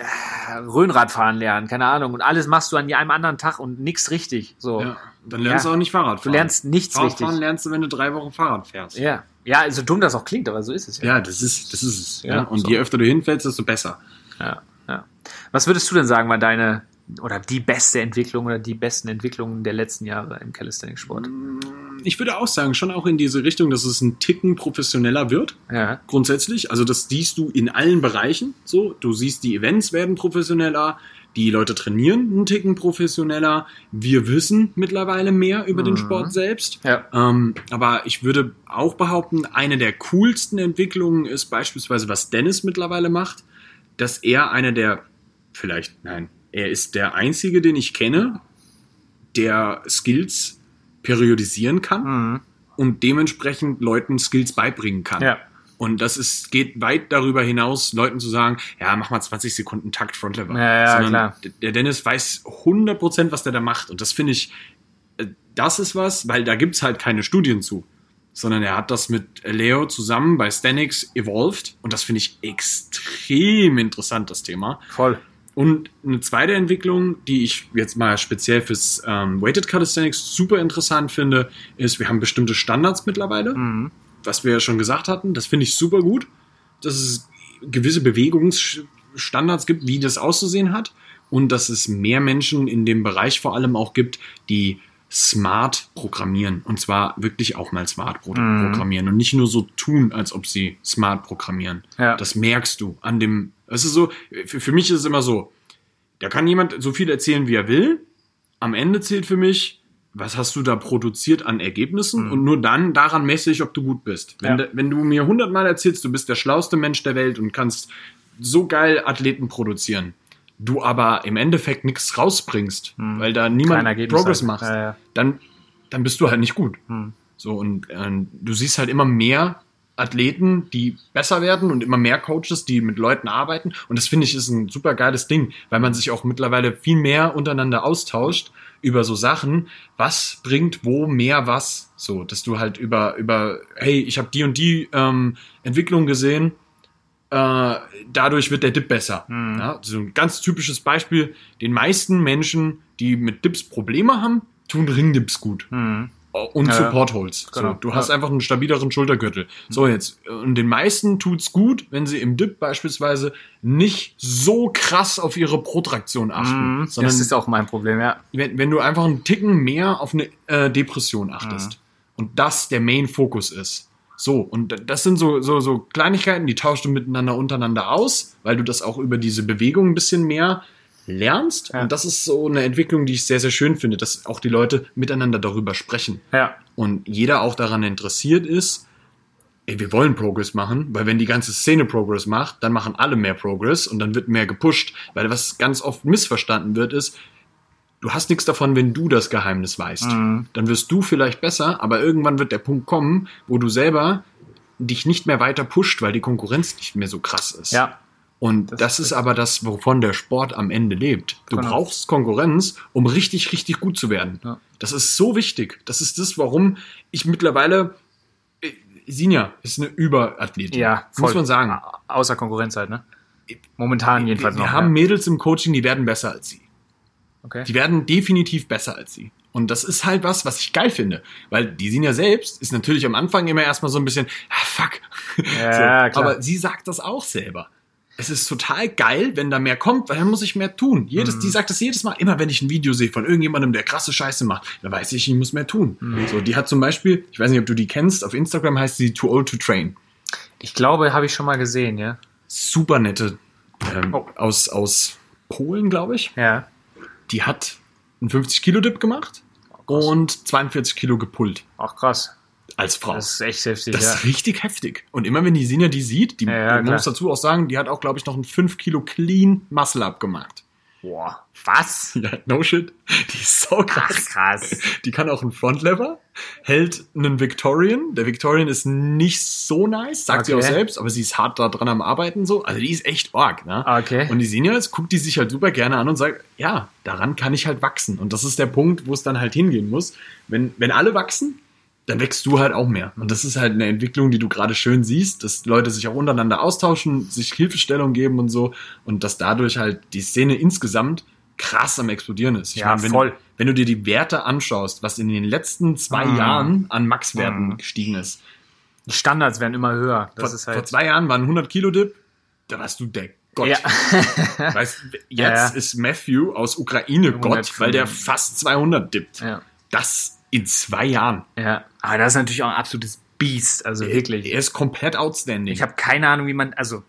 äh, Röhnradfahren lernen, keine Ahnung. Und alles machst du an einem anderen Tag und nichts richtig. So. Ja, dann lernst Ja. du auch nicht Fahrrad Du fahren. lernst nichts Fahrradfahren richtig. lernst du, wenn du drei Wochen Fahrrad fährst. Ja. Ja, so dumm das auch klingt, aber so ist es ja. Ja, das ist, das ist es. Ja. Ja, Und so. je öfter du hinfällst, desto besser. Ja, ja. Was würdest du denn sagen, war deine oder die beste Entwicklung oder die besten Entwicklungen der letzten Jahre im Calisthenics-Sport? Ich würde auch sagen, schon auch in diese Richtung, dass es ein Ticken professioneller wird. Ja, grundsätzlich. Also das siehst du in allen Bereichen. So, du siehst, die Events werden professioneller, die Leute trainieren einen Ticken professioneller. Wir wissen mittlerweile mehr über den Mhm. Sport selbst. ja, Ähm, aber ich würde auch behaupten, eine der coolsten Entwicklungen ist beispielsweise, was Dennis mittlerweile macht, dass er einer der, vielleicht, nein, er ist der einzige, den ich kenne, der Skills periodisieren kann mhm. und dementsprechend Leuten Skills beibringen kann. ja, Und das ist, geht weit darüber hinaus, Leuten zu sagen, ja, mach mal 20 Sekunden Takt Frontlever. Ja, ja, Sondern klar. Der Dennis weiß 100%, was der da macht. Und das finde ich, äh, das ist was, weil da gibt's halt keine Studien zu. Sondern er hat das mit Leo zusammen bei Stanix evolved. Und das finde ich extrem interessant, das Thema. voll. Und eine zweite Entwicklung, die ich jetzt mal speziell fürs ähm, Weighted Calisthenics super interessant finde, ist, wir haben bestimmte Standards mittlerweile Mhm. was wir ja schon gesagt hatten. Das finde ich super gut, dass es gewisse Bewegungsstandards gibt, wie das auszusehen hat. Und dass es mehr Menschen in dem Bereich vor allem auch gibt, die smart programmieren. Und zwar wirklich auch mal smart Mhm. programmieren und nicht nur so tun, als ob sie smart programmieren. Ja. Das merkst du an dem. Es ist so, für, für mich ist es immer so, da kann jemand so viel erzählen, wie er will. Am Ende zählt für mich, was hast du da produziert an Ergebnissen und nur dann daran messe ich, ob du gut bist. Wenn, Ja. de- wenn du mir hundertmal erzählst, du bist der schlauste Mensch der Welt und kannst so geil Athleten produzieren, du aber im Endeffekt nichts rausbringst, weil da niemand Progress macht, Ja, ja. dann, dann bist du halt nicht gut. Hm. So, und äh, du siehst halt immer mehr Athleten, die besser werden und immer mehr Coaches, die mit Leuten arbeiten. Und das finde ich ist ein super geiles Ding, weil man sich auch mittlerweile viel mehr untereinander austauscht über so Sachen, was bringt wo mehr was. So, dass du halt über, über, hey, ich habe die und die ähm, Entwicklung gesehen, äh, dadurch wird der Dip besser. Mhm. Ja, so ein ganz typisches Beispiel, den meisten Menschen, die mit Dips Probleme haben, tun Ringdips gut Mhm. Und Ja, Support genau. So, du hast Ja. einfach einen stabileren Schultergürtel. So jetzt und den meisten tut's gut, wenn sie im Dip beispielsweise nicht so krass auf ihre Protraktion achten, Mhm. sondern Das ist auch mein Problem, ja. wenn, wenn du einfach einen Ticken mehr auf eine äh, Depression achtest und das der Main Fokus ist. So, und das sind so, so, so Kleinigkeiten, die tauschst du miteinander untereinander aus, weil du das auch über diese Bewegung ein bisschen mehr lernst. Ja. Und das ist so eine Entwicklung, die ich sehr, sehr schön finde, dass auch die Leute miteinander darüber sprechen Ja. und jeder auch daran interessiert ist, ey, wir wollen Progress machen, weil wenn die ganze Szene Progress macht, dann machen alle mehr Progress und dann wird mehr gepusht, weil was ganz oft missverstanden wird, ist, du hast nichts davon, wenn du das Geheimnis weißt. Mhm. Dann wirst du vielleicht besser, aber irgendwann wird der Punkt kommen, wo du selber dich nicht mehr weiter pusht, weil die Konkurrenz nicht mehr so krass ist. Ja. Und Das das, ist aber das, wovon der Sport am Ende lebt. Du Genau. brauchst Konkurrenz, um richtig, richtig gut zu werden. Ja. Das ist so wichtig. Das ist das, warum ich mittlerweile. äh, Sinja ist eine Überathletin. Ja, Muss man sagen. Au- Außer Konkurrenz halt, ne? Momentan jedenfalls wir noch. haben ja. Mädels im Coaching, die werden besser als sie. Okay. Die werden definitiv besser als sie. Und das ist halt was, was ich geil finde. Weil die Sinja selbst ist natürlich am Anfang immer erstmal so ein bisschen, ah, fuck. Ja, klar. Aber sie sagt das auch selber. Es ist total geil, wenn da mehr kommt, weil dann muss ich mehr tun. Jedes, Mhm. Die sagt das jedes Mal. Immer wenn ich ein Video sehe von irgendjemandem, der krasse Scheiße macht, dann weiß ich, ich muss mehr tun. Mhm. So, die hat zum Beispiel, ich weiß nicht, ob du die kennst, auf Instagram heißt sie Too Old to Train. Ich glaube, habe ich schon mal gesehen, ja. Super nette ähm, Oh. aus, aus Polen, glaube ich. Ja. Die hat einen 50-Kilo-Dip gemacht und 42 Kilo gepullt. Ach krass. Als Frau. Das ist echt heftig, Das ja. ist richtig heftig. Und immer wenn die Sinja die sieht, die, Ja, ja, man klar. muss dazu auch sagen, die hat auch, glaube ich, noch einen 5 Kilo Clean Muscle Up gemacht. Boah. Was? Ja, no shit. Die ist so Ach, krass. krass. Die kann auch einen Frontlever, hält einen Victorian. Der Victorian ist nicht so nice, sagt sie Okay. auch selbst, aber sie ist hart da dran am Arbeiten so. Also die ist echt arg, ne? Okay. Und die jetzt guckt die sich halt super gerne an und sagt, ja, daran kann ich halt wachsen. Und das ist der Punkt, wo es dann halt hingehen muss. Wenn, wenn alle wachsen, dann wächst du halt auch mehr. Und das ist halt eine Entwicklung, die du gerade schön siehst, dass Leute sich auch untereinander austauschen, sich Hilfestellung geben und so. Und dass dadurch halt die Szene insgesamt krass am explodieren ist. Ich Ja, meine, wenn, voll. wenn du dir die Werte anschaust, was in den letzten zwei Mhm. Jahren an Max-Werten Mhm. gestiegen ist. Die Standards werden immer höher. Das vor, ist vor halt. zwei Jahren waren 100 Kilo Dip, da warst du der Gott. Ja. Weißt, jetzt Ja, ja. ist Matthew aus Ukraine Gott, 105. weil der fast 200 dippt. ja. Das in zwei Jahren. Ja. Aber das ist natürlich auch ein absolutes Biest. Also wirklich. Er ist komplett outstanding. Ich habe keine Ahnung, wie man, also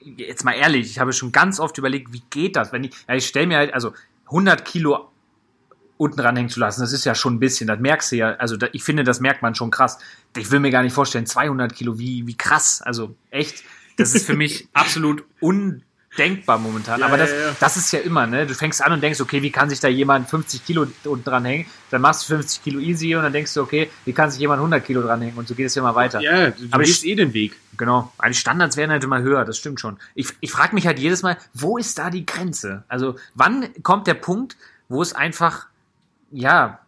jetzt mal ehrlich, ich habe schon ganz oft überlegt, wie geht das, wenn ich, ja, ich stelle mir halt, also 100 Kilo unten ranhängen zu lassen, das ist ja schon ein bisschen, das merkst du ja, also da, ich finde, das merkt man schon krass. Ich will mir gar nicht vorstellen, 200 Kilo, wie, wie krass, also echt, das ist für mich absolut undenkbar momentan. Ja, Aber das, ja, ja. das ist ja immer, ne? Du fängst an und denkst, okay, wie kann sich da jemand 50 Kilo unten dran hängen? Dann machst du 50 Kilo easy und dann denkst du, okay, wie kann sich jemand 100 Kilo dranhängen? Und so geht es ja immer weiter. ja, du Aber gehst ich- eh den Weg. Genau. Die Standards werden halt immer höher, das stimmt schon. Ich, ich frage mich halt jedes Mal, wo ist da die Grenze? Also, wann kommt der Punkt, wo es einfach, ja,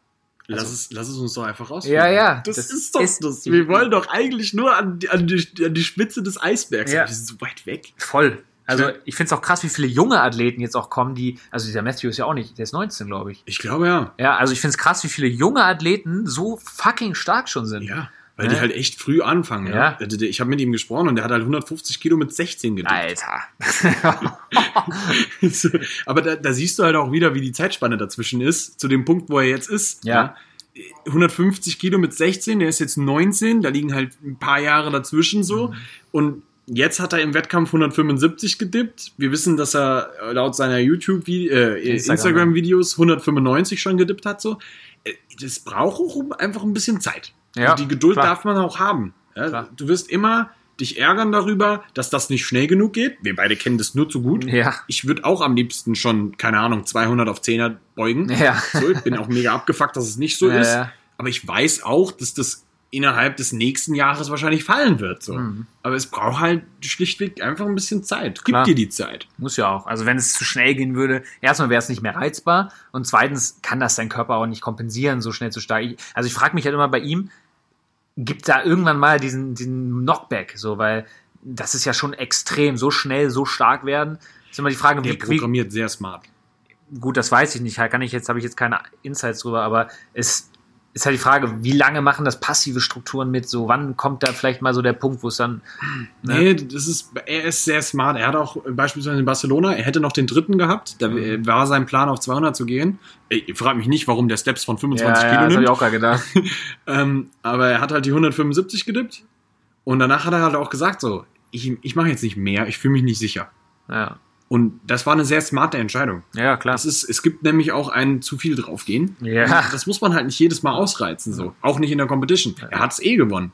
Lass, Also- es, lass es uns doch einfach raus. Ja, ja, Das, das ist doch ist- das. Wir wollen doch eigentlich nur an die, an die, an die Spitze des Eisbergs. Ja. Wir sind so weit weg. voll. Also, Ja. ich finde es auch krass, wie viele junge Athleten jetzt auch kommen, die, also dieser Matthew ist ja auch nicht, der ist 19, glaube ich. Ich glaube ja. Ja, also ich finde es krass, wie viele junge Athleten so fucking stark schon sind. Ja. Weil Ne? die halt echt früh anfangen. Ja. Ja. Also Ich habe mit ihm gesprochen und der hat halt 150 Kilo mit 16 gedippt. Alter. Aber da, da siehst du halt auch wieder, wie die Zeitspanne dazwischen ist, zu dem Punkt, wo er jetzt ist. Ja. 150 Kilo mit 16, der ist jetzt 19, da liegen halt ein paar Jahre dazwischen so. Mhm. Und jetzt hat er im Wettkampf 175 gedippt. Wir wissen, dass er laut seiner YouTube, äh, Instagram. Instagram-Videos 195 schon gedippt hat. So. Äh, Das braucht auch einfach ein bisschen Zeit. Ja, Und die Geduld klar. darf man auch haben. Ja, du wirst immer dich ärgern darüber, dass das nicht schnell genug geht. Wir beide kennen das nur zu gut. Ja. Ich würde auch am liebsten schon, keine Ahnung, 200 auf 10er beugen. Ja. So, ich bin auch mega abgefuckt, dass es nicht so ist. Aber ich weiß auch, dass das innerhalb des nächsten Jahres wahrscheinlich fallen wird. So. Mhm. Aber es braucht halt schlichtweg einfach ein bisschen Zeit. Gib Klar. dir die Zeit. Muss ja auch. Also wenn es zu schnell gehen würde, erstmal wäre es nicht mehr reizbar und zweitens kann das dein Körper auch nicht kompensieren, so schnell zu stark. Ich- Also ich frage mich halt immer bei ihm, gibt da irgendwann mal diesen, diesen Knockback, so, weil das ist ja schon extrem, so schnell, so stark werden. Ist immer die Frage, Der wie, wie, programmiert sehr smart. gut, das weiß ich nicht, kann ich jetzt, habe ich jetzt keine Insights drüber, aber es ist halt die Frage, wie lange machen das passive Strukturen mit? So, wann kommt da vielleicht mal so der Punkt, wo es dann, ne? Nee, das ist, er ist sehr smart. Er hat auch beispielsweise in Barcelona, er hätte noch den dritten gehabt. Da Mhm. war sein Plan auf 200 zu gehen. Ich frage mich nicht, warum der Steps von ja, 25 ja, Kilo das habe nimmt. ich auch gerade gedacht. Ähm, aber er hat halt die 175 gedippt. Und danach hat er halt auch gesagt so, ich, ich mache jetzt nicht mehr, ich fühle mich nicht sicher. Ja, Und das war eine sehr smarte Entscheidung. ja klar. Das ist, es gibt nämlich auch ein zu viel draufgehen. Ja. Und Das muss man halt nicht jedes Mal ausreizen, so. Auch nicht in der Competition. Er hat es eh gewonnen.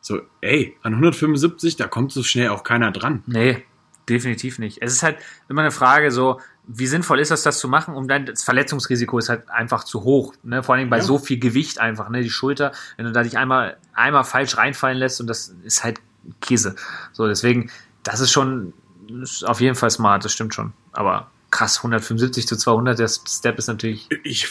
So, ey, an 175, da kommt so schnell auch keiner dran. Nee, definitiv nicht. Es ist halt immer eine Frage, so, wie sinnvoll ist das, das zu machen? Um dann, das Verletzungsrisiko ist halt einfach zu hoch. Ne? Vor allem bei Ja. so viel Gewicht einfach, ne? Die Schulter, wenn du da dich einmal, einmal falsch reinfallen lässt und das ist halt Käse. So, deswegen, das ist schon, ist auf jeden Fall smart, das stimmt schon. Aber krass, 175 zu 200, der Step ist natürlich Ich,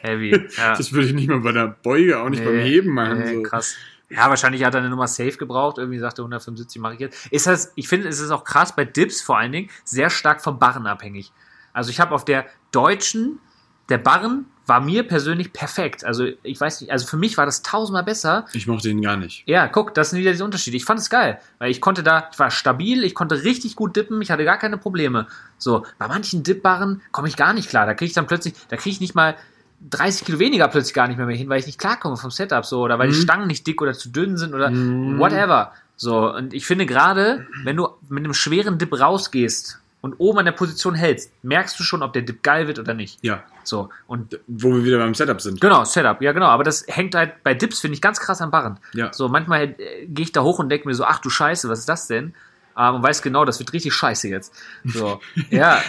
heavy. Ja. das würde ich nicht mal bei der Beuge, auch nicht beim Heben machen. Nee, so. Krass. Ja, wahrscheinlich hat er eine Nummer safe gebraucht. Irgendwie sagte 175 mache ich jetzt. Ist das, ich finde, es ist auch krass bei Dips vor allen Dingen sehr stark vom Barren abhängig. Also ich habe auf der deutschen, der Barren war mir persönlich perfekt. Also ich weiß nicht, also für mich war das tausendmal besser. Ich mochte ihn gar nicht. Ja, guck, das sind wieder diese Unterschiede. Ich fand es geil, weil ich konnte da, ich war stabil, ich konnte richtig gut dippen, ich hatte gar keine Probleme. So, bei manchen Dipbarren komme ich gar nicht klar. Da kriege ich dann plötzlich, da kriege ich nicht mal 30 Kilo weniger plötzlich gar nicht mehr, mehr hin, weil ich nicht klarkomme vom Setup so oder weil die Mhm. Stangen nicht dick oder zu dünn sind oder Mhm. whatever. So, und ich finde gerade, wenn du mit einem schweren Dip rausgehst und oben an der Position hältst, merkst du schon, ob der Dip geil wird oder nicht. Ja, So, und wo wir wieder beim Setup sind. Genau, Setup, ja genau. Aber das hängt halt bei Dips, finde ich, ganz krass am Barren. Ja. So, manchmal äh, gehe ich da hoch und denke mir so, ach du Scheiße, was ist das denn? Ähm, und weiß genau, das wird richtig scheiße jetzt. So, ja,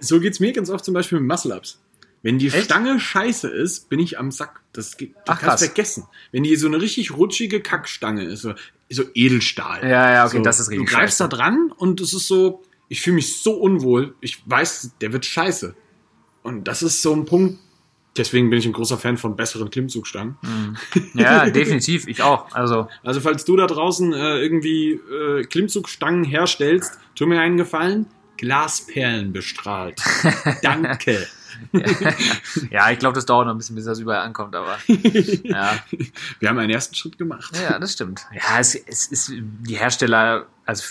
So geht's mir ganz oft zum Beispiel mit Muscle-Ups. Wenn die Echt? Stange scheiße ist, bin ich am Sack. Das, geht, das Ach, kannst krass. vergessen. Wenn die so eine richtig rutschige Kackstange ist, so, so Edelstahl. Ja, ja, okay, so, das ist richtig Du greifst scheiße. da dran und es ist so, ich fühle mich so unwohl. Ich weiß, der wird scheiße. Und das ist so ein Punkt. Deswegen bin ich ein großer Fan von besseren Klimmzugstangen. ja, definitiv, ich auch. Also, Also falls du da draußen äh, irgendwie äh, Klimmzugstangen herstellst, tu mir einen Gefallen. Glasperlen bestrahlt. Danke. ja, ich glaube, das dauert noch ein bisschen, bis das überall ankommt, aber ja, Wir haben einen ersten Schritt gemacht. ja das stimmt. Ja, es, es ist die Hersteller, also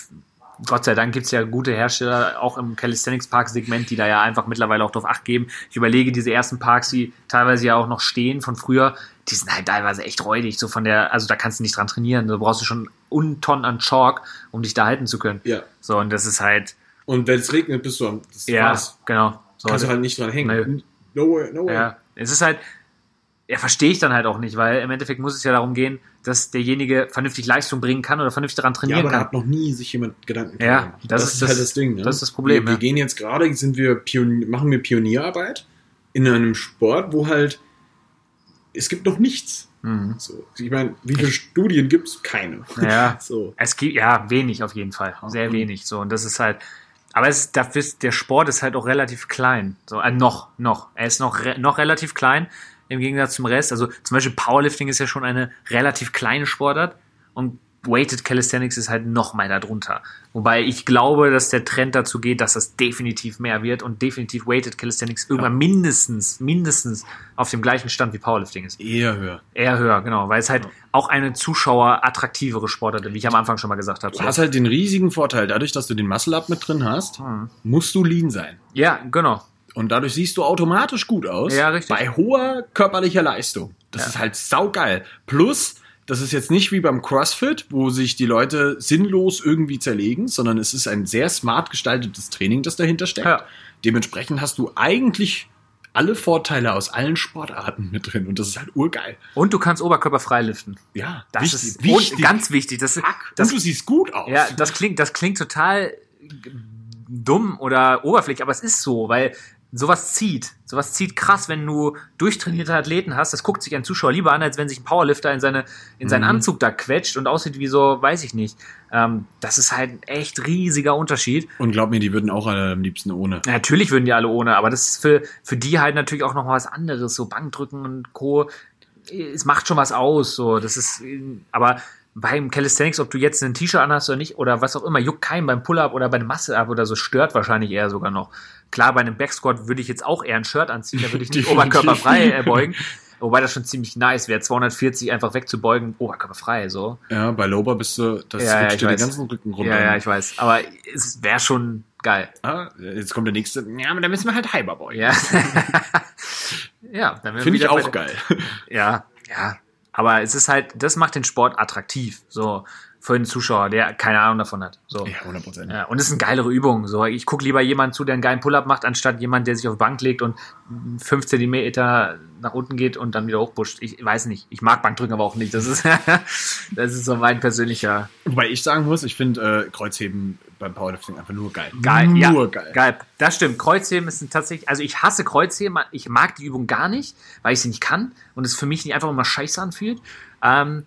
Gott sei Dank gibt's ja gute Hersteller, auch im Calisthenics Park Segment, die da ja einfach mittlerweile auch drauf Acht geben. Ich überlege, diese ersten Parks, die teilweise ja auch noch stehen von früher, die sind halt teilweise echt räudig, so von der, also da kannst du nicht dran trainieren, da brauchst du schon Untonnen an Chalk, um dich da halten zu können. Ja. So, und das ist halt, Und wenn es regnet, bist du am. Das ja, war's. genau. So, Kannst du halt nicht dran hängen. Nö. No way, no way. Ja, es ist halt, ja, verstehe ich dann halt auch nicht, weil im Endeffekt muss es ja darum gehen, dass derjenige vernünftig Leistung bringen kann oder vernünftig daran Ja, trainieren aber da kann. hat noch nie sich jemand Gedanken Ja, gemacht. das ist das- halt das Ding. Ne? das ist das Problem, Wir, wir ja. gehen jetzt gerade, sind wir Pion machen wir Pionierarbeit in einem Sport, wo halt es gibt noch nichts. Mhm. So, ich meine, wie viele Studien gibt es? Keine. Ja. So. Es gibt, ja, wenig auf jeden Fall. Sehr wenig. So, und das ist halt, aber es ist, dafür ist, der Sport ist halt auch relativ klein. So, äh, noch, noch. Er ist noch, noch relativ klein im Gegensatz zum Rest. Also zum Beispiel Powerlifting ist ja schon eine relativ kleine Sportart und Weighted Calisthenics ist halt noch mal darunter. Wobei ich glaube, dass der Trend dazu geht, dass das definitiv mehr wird und definitiv Weighted Calisthenics irgendwann mindestens, mindestens auf dem gleichen Stand wie Powerlifting ist. Eher höher. Eher höher, genau, weil es halt auch eine Zuschauer attraktivere Sportart ist, wie ich am Anfang schon mal gesagt habe. Du hast halt den riesigen Vorteil, dadurch, dass du den Muscle-Up mit drin hast, Hm. musst du lean sein. Ja, genau. Und dadurch siehst du automatisch gut aus. Ja, richtig. Bei hoher körperlicher Leistung. Das Ja. ist halt saugeil. Plus, das ist jetzt nicht wie beim CrossFit, wo sich die Leute sinnlos irgendwie zerlegen, sondern es ist ein sehr smart gestaltetes Training, das dahinter steckt. Ja. Dementsprechend hast du eigentlich alle Vorteile aus allen Sportarten mit drin und das ist halt urgeil. Und du kannst Oberkörper frei liften. Ja, Das wichtig, ist wichtig. Ganz wichtig. Das, Fuck. das, und du siehst gut aus. ja, das klingt, das klingt total dumm oder oberflächlich, aber es ist so, weil sowas zieht. Sowas zieht krass, wenn du durchtrainierte Athleten hast. Das guckt sich ein Zuschauer lieber an, als wenn sich ein Powerlifter in, seine, in seinen Mhm. Anzug da quetscht und aussieht wie so, weiß ich nicht. Ähm, das ist halt ein echt riesiger Unterschied. Und glaub mir, die würden auch alle am liebsten ohne. Natürlich würden die alle ohne, aber das ist für, für die halt natürlich auch noch mal was anderes. So Bankdrücken und Co. Es macht schon was aus. So, das ist, aber beim Calisthenics, ob du jetzt ein T-Shirt anhast oder nicht, oder was auch immer, juckt keinen beim Pull-Up oder bei einem Muscle-Up oder so, stört wahrscheinlich eher sogar noch. Klar, bei einem Backsquat würde ich jetzt auch eher ein Shirt anziehen, da würde ich nicht oberkörperfrei äh, beugen. Wobei das schon ziemlich nice wäre, 240 einfach wegzubeugen, oberkörperfrei, so. Ja, bei Lower bist du, das Ja, ja, den ganzen Rücken runter. Ja, ja, ich weiß. Aber es wäre schon geil. Ah, jetzt kommt der nächste. Ja, aber da müssen wir halt Hyper beugen. Ja. ja, Finde ich auch geil. Ja, ja. Aber es ist halt, das macht den Sport attraktiv, so für den Zuschauer, der keine Ahnung davon hat. So. Ja, 100 Prozent. Ja, und es ist eine geilere Übung. So, ich gucke lieber jemanden zu, der einen geilen Pull-up macht, anstatt jemand, der sich auf die Bank legt und fünf Zentimeter nach unten geht und dann wieder hochpusht. Ich weiß nicht. Ich mag Bankdrücken aber auch nicht. Das ist, das ist so mein persönlicher. Wobei ich sagen muss, ich finde äh, Kreuzheben beim Powerlifting einfach nur geil. Geil, nur ja, geil. Geil. Das stimmt. Kreuzheben ist tatsächlich, also ich hasse Kreuzheben. Ich mag die Übung gar nicht, weil ich sie nicht kann und es für mich nicht einfach immer scheiße anfühlt. Ähm,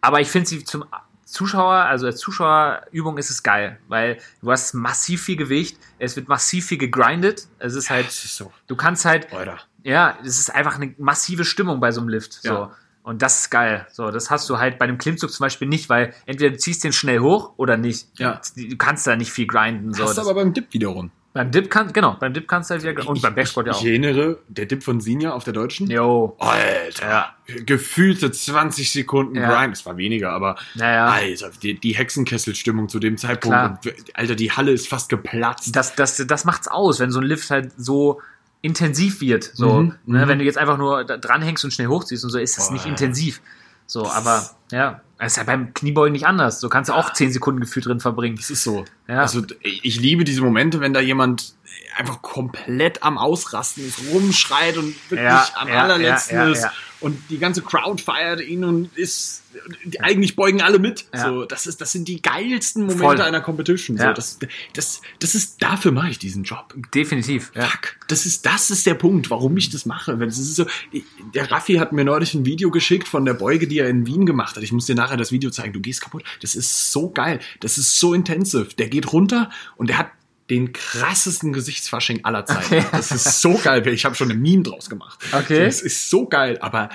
aber ich finde sie zum Zuschauer, also als Zuschauerübung ist es geil, weil du hast massiv viel Gewicht, es wird massiv viel gegrindet. Es ist halt, Das ist so. du kannst halt, Alter. ja, es ist einfach eine massive Stimmung bei so einem Lift. So. Ja. Und das ist geil. So, das hast du halt bei einem Klimmzug zum Beispiel nicht, weil entweder du ziehst den schnell hoch oder nicht. Ja. Du kannst da nicht viel grinden. So. Hast du aber beim Dip wiederum. Beim Dip kann, genau, beim Dip kannst du halt wieder, und beim Backsquat ja auch. ich erinnere, der Dip von Sinja auf der Deutschen. Jo. Alter. Ja. Gefühlte 20 Sekunden Ja. Grind. Es war weniger, aber Naja. Alter, die, die Hexenkesselstimmung zu dem Zeitpunkt. Und, Alter, die Halle ist fast geplatzt. Das, das, das macht's aus, wenn so ein Lift halt so intensiv wird. So, Mhm, ne, mhm. wenn du jetzt einfach nur dranhängst und schnell hochziehst und so, ist es Boah, nicht ja. intensiv. So, aber ja, es ist ja beim Kniebeugen nicht anders. So kannst du auch 10 Sekunden gefühlt drin verbringen. Das ist so. Ja. Also ich liebe diese Momente, wenn da jemand einfach komplett am Ausrasten ist, rumschreit und wirklich Ja, am ja, allerletzten ja, ja, ist ja. Und die ganze Crowd feiert ihn und ist eigentlich beugen alle mit. Ja. So, das ist das sind die geilsten Momente Voll. einer Competition. So, Ja. das, das, das ist dafür mache ich diesen Job. Definitiv. Ja. Fuck, das ist, das ist der Punkt, warum ich das mache. Wenn es ist so, der Raffi hat mir neulich ein Video geschickt von der Beuge, die er in Wien gemacht hat. Ich muss dir nachher das Video zeigen. Du gehst kaputt. Das ist so geil. Das ist so intensiv. Der geht runter und der hat den krassesten Gesichtsfasching aller Zeiten. Okay. Das ist so geil. Ich habe schon ein Meme draus gemacht. Okay. Das ist so geil, aber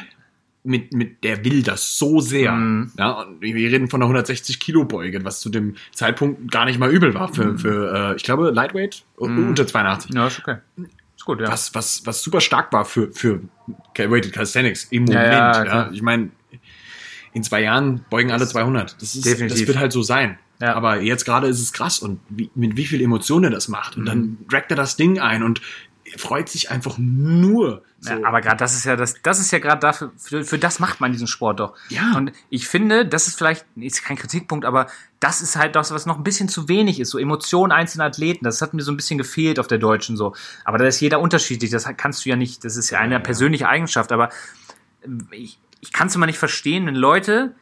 mit, mit der will das so sehr. Mhm. Ja, und wir reden von einer 160 Kilo Beuge, was zu dem Zeitpunkt gar nicht mal übel war für, für äh, ich glaube, Lightweight Mhm. unter 82 Ja, ist okay. Ist gut, ja. was, was, was super stark war für, für Weighted Calisthenics im Moment. Ja, ja, Ja. Ich meine, in zwei Jahren beugen alle 200. Das, ist, Definitiv. das wird halt so sein. Ja. Aber jetzt gerade ist es krass und wie, mit wie viel Emotionen er das macht. Und Mhm. dann dragt er das Ding ein und freut sich einfach nur. So. Ja, aber gerade das ist ja das, das ist ja gerade dafür, für, für das macht man diesen Sport doch. Ja. Und ich finde, das ist vielleicht, ist kein Kritikpunkt, aber das ist halt das, was noch ein bisschen zu wenig ist. So Emotionen einzelner Athleten, das hat mir so ein bisschen gefehlt auf der Deutschen so. Aber da ist jeder unterschiedlich, das kannst du ja nicht, das ist ja eine Ja. persönliche Eigenschaft, aber ich, ich kann es immer nicht verstehen, wenn Leute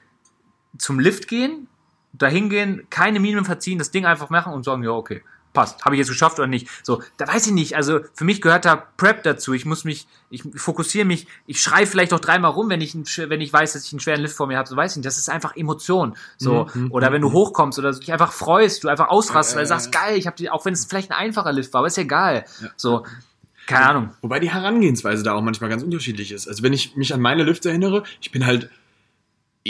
zum Lift gehen, dahin gehen, keine Minimum verziehen, das Ding einfach machen und sagen, ja, okay, passt, habe ich jetzt geschafft oder nicht. So, da weiß ich nicht. Also für mich gehört da Prep dazu. Ich muss mich, ich fokussiere mich, ich schreie vielleicht auch dreimal rum, wenn ich, wenn ich weiß, dass ich einen schweren Lift vor mir habe. So weiß ich nicht. Das ist einfach Emotion. So Mhm, oder wenn du hochkommst oder dich einfach freust, du einfach ausrastest, weil du sagst, geil, ich habe die, auch wenn es vielleicht ein einfacher Lift war, aber ist ja egal. So, keine Ahnung. Wobei die Herangehensweise da auch manchmal ganz unterschiedlich ist. Also wenn ich mich an meine Lifts erinnere, ich bin halt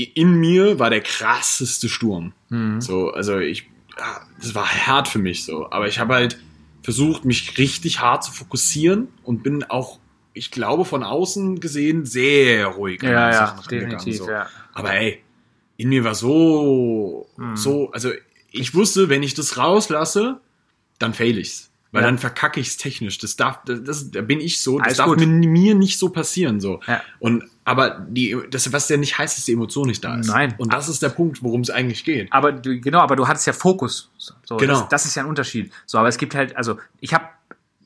in mir war der krasseste Sturm. Mhm. So, also ich, ja, das war hart für mich so. Aber ich habe halt versucht, mich richtig hart zu fokussieren und bin auch, ich glaube, von außen gesehen sehr ruhig an Ja, ja, Sachen rangegangen, definitiv. so. Ja. Aber ey, in mir war so, Mhm. so, also ich wusste, wenn ich das rauslasse, dann fail ich's. Weil Ja. dann verkacke ich's technisch. Das darf, das, das, da bin ich so, das Alles darf mir, mir nicht so passieren, so. Ja. Und, aber die, das, was ja nicht heißt, dass die Emotion nicht da ist. Nein. Und das ist der Punkt, worum es eigentlich geht. Aber du, genau, aber du hattest ja Fokus. So, Genau. Das, das ist ja ein Unterschied. So, aber es gibt halt, also ich habe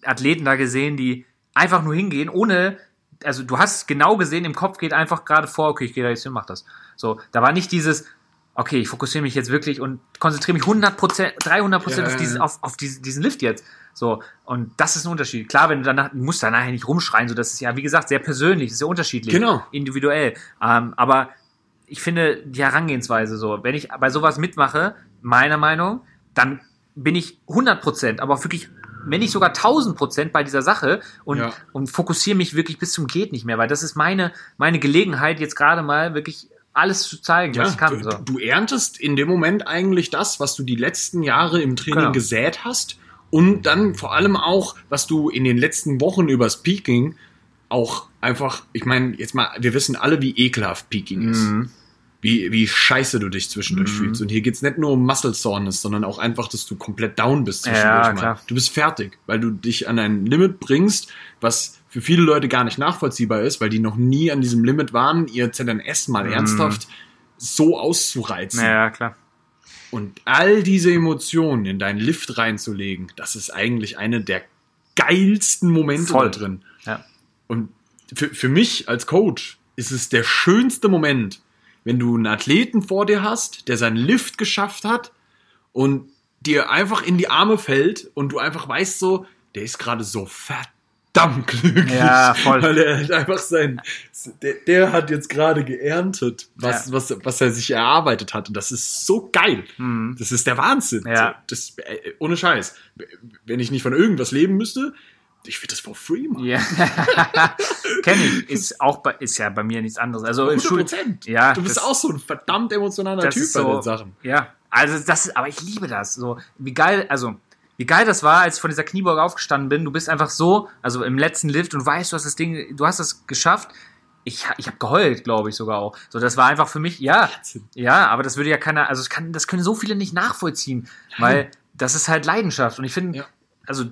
Athleten da gesehen, die einfach nur hingehen, ohne, also du hast genau gesehen, im Kopf geht einfach gerade vor, okay, ich gehe da jetzt hin, mach das. So, da war nicht dieses, okay, ich fokussiere mich jetzt wirklich und konzentriere mich 100% 300 Ja, auf, diesen, auf, auf diesen, diesen Lift jetzt. So, und das ist ein Unterschied. Klar, wenn du danach, du musst danach nicht rumschreien, so, das ist ja, wie gesagt, sehr persönlich, das ist sehr unterschiedlich. Genau. Individuell. Ähm, aber ich finde die Herangehensweise so, wenn ich bei sowas mitmache, meiner Meinung, dann bin ich 100% aber auch wirklich, wenn nicht sogar 1000% bei dieser Sache und, Ja. und fokussiere mich wirklich bis zum geht nicht mehr, weil das ist meine, meine Gelegenheit, jetzt gerade mal wirklich alles zu zeigen, was ich kann. du, So. du erntest in dem Moment eigentlich das, was du die letzten Jahre im Training Genau. gesät hast und dann vor allem auch, was du in den letzten Wochen übers Peaking auch einfach, ich meine, jetzt mal, wir wissen alle, wie ekelhaft Peaking ist. Mhm. Wie, wie scheiße du dich zwischendurch fühlst. Und hier geht's nicht nur um Muscle Soreness, sondern auch einfach, dass du komplett down bist zwischendurch Ja, mal. Du bist fertig, weil du dich an ein Limit bringst, was für viele Leute gar nicht nachvollziehbar ist, weil die noch nie an diesem Limit waren, ihr ZNS mal ernsthaft so auszureizen. Ja, klar. Und all diese Emotionen in deinen Lift reinzulegen, das ist eigentlich eine der geilsten Momente Voll. da drin. Ja. Und für, für mich als Coach ist es der schönste Moment, wenn du einen Athleten vor dir hast, der seinen Lift geschafft hat und dir einfach in die Arme fällt und du einfach weißt so, der ist gerade so verdammt glücklich. Ja, voll. Weil er halt einfach sein, der, der hat jetzt gerade geerntet, was, Ja. was, was er sich erarbeitet hat. Und das ist so geil. Mhm. Das ist der Wahnsinn. Ja. Das, äh, ohne Scheiß. Wenn ich nicht von irgendwas leben müsste, ich würde das for free machen. Ja. Kenn ich. Ist auch bei, ist ja bei mir nichts anderes. Also im 100 Schul Prozent. Ja, du bist das- auch so ein verdammt emotionaler Typ ist bei so, den Sachen. Ja, also das ist, aber ich liebe das. So, wie geil, also wie geil das war, als ich von dieser Knieburg aufgestanden bin. Du bist einfach so, also im letzten Lift und weißt, du hast das Ding, du hast das geschafft. Ich, ich habe geheult, glaube ich sogar auch. So, das war einfach für mich, ja, ja, aber das würde ja keiner, also das, kann, das können so viele nicht nachvollziehen, weil das ist halt Leidenschaft. Und ich finde, Ja. also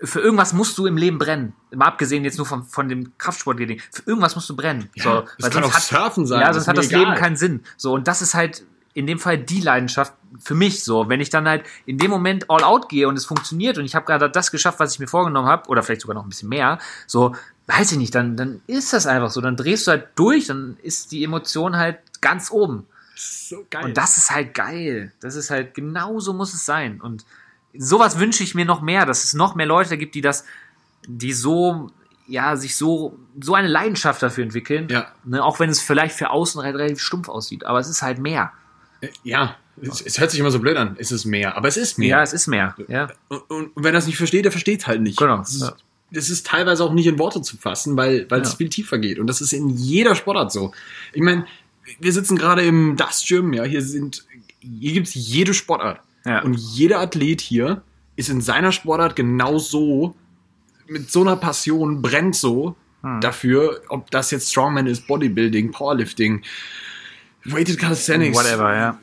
für irgendwas musst du im Leben brennen. Mal abgesehen jetzt nur von, von dem Kraftsportding. Für irgendwas musst du brennen. Ja, so, es kann auch Surfen sein, Ja, sonst hat das egal. Leben keinen Sinn. So, und das ist halt in dem Fall die Leidenschaft für mich so. Wenn ich dann halt in dem Moment all out gehe und es funktioniert und ich habe gerade das geschafft, was ich mir vorgenommen habe, oder vielleicht sogar noch ein bisschen mehr, so, weiß ich nicht, dann, dann ist das einfach so. Dann drehst du halt durch, dann ist die Emotion halt ganz oben. So geil. Und das ist halt geil. Das ist halt, genau so muss es sein. Und sowas wünsche ich mir noch mehr, dass es noch mehr Leute gibt, die das, die so, ja, sich so, so eine Leidenschaft dafür entwickeln. Ja. Ne, auch wenn es vielleicht für außen halt relativ stumpf aussieht. Aber es ist halt mehr. Ja, es, es hört sich immer so blöd an. Es ist mehr, aber es ist mehr. Ja, es ist mehr. Ja. Und, und wenn er es nicht versteht, der versteht es halt nicht. Genau, Das ist, das ist teilweise auch nicht in Worte zu fassen, weil, weil es Ja. viel tiefer geht. Und das ist in jeder Sportart so. Ich meine, wir sitzen gerade im Dust Gym, ja, hier sind, hier gibt's jede Sportart. Ja. Und jeder Athlet hier ist in seiner Sportart genau so, mit so einer Passion, brennt so Hm. dafür, ob das jetzt Strongman ist, Bodybuilding, Powerlifting, Weighted Calisthenics, Whatever, ja.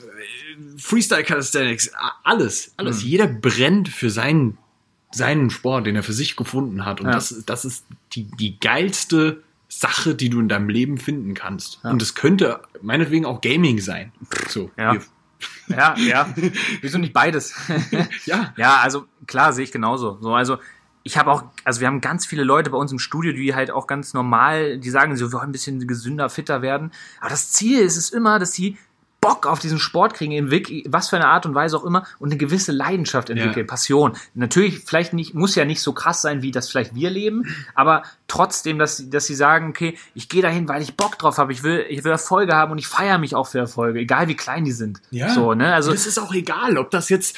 Freestyle Calisthenics, alles, alles. Mhm. Jeder brennt für seinen, seinen Sport, den er für sich gefunden hat. Und Ja. das, ist- das ist die, die geilste Sache, die du in deinem Leben finden kannst. Ja. Und es könnte meinetwegen auch Gaming sein. So. Ja. Ja, ja. Wieso nicht beides? ja. Ja, also klar sehe ich genauso. So, also ich habe auch, also wir haben ganz viele Leute bei uns im Studio, die halt auch ganz normal, die sagen, so, wir wollen ein bisschen gesünder, fitter werden. Aber das Ziel ist es immer, dass sie Bock auf diesen Sport kriegen, in was für eine Art und Weise auch immer, und eine gewisse Leidenschaft entwickeln, Ja. Passion. Natürlich, vielleicht nicht, muss ja nicht so krass sein, wie das vielleicht wir leben, aber trotzdem, dass, sie- dass sie sagen, okay, ich gehe dahin, weil ich Bock drauf habe, ich will, ich will Erfolge haben und ich feiere mich auch für Erfolge, egal wie klein die sind. Ja. So, ne? Also, es ist auch egal, ob das jetzt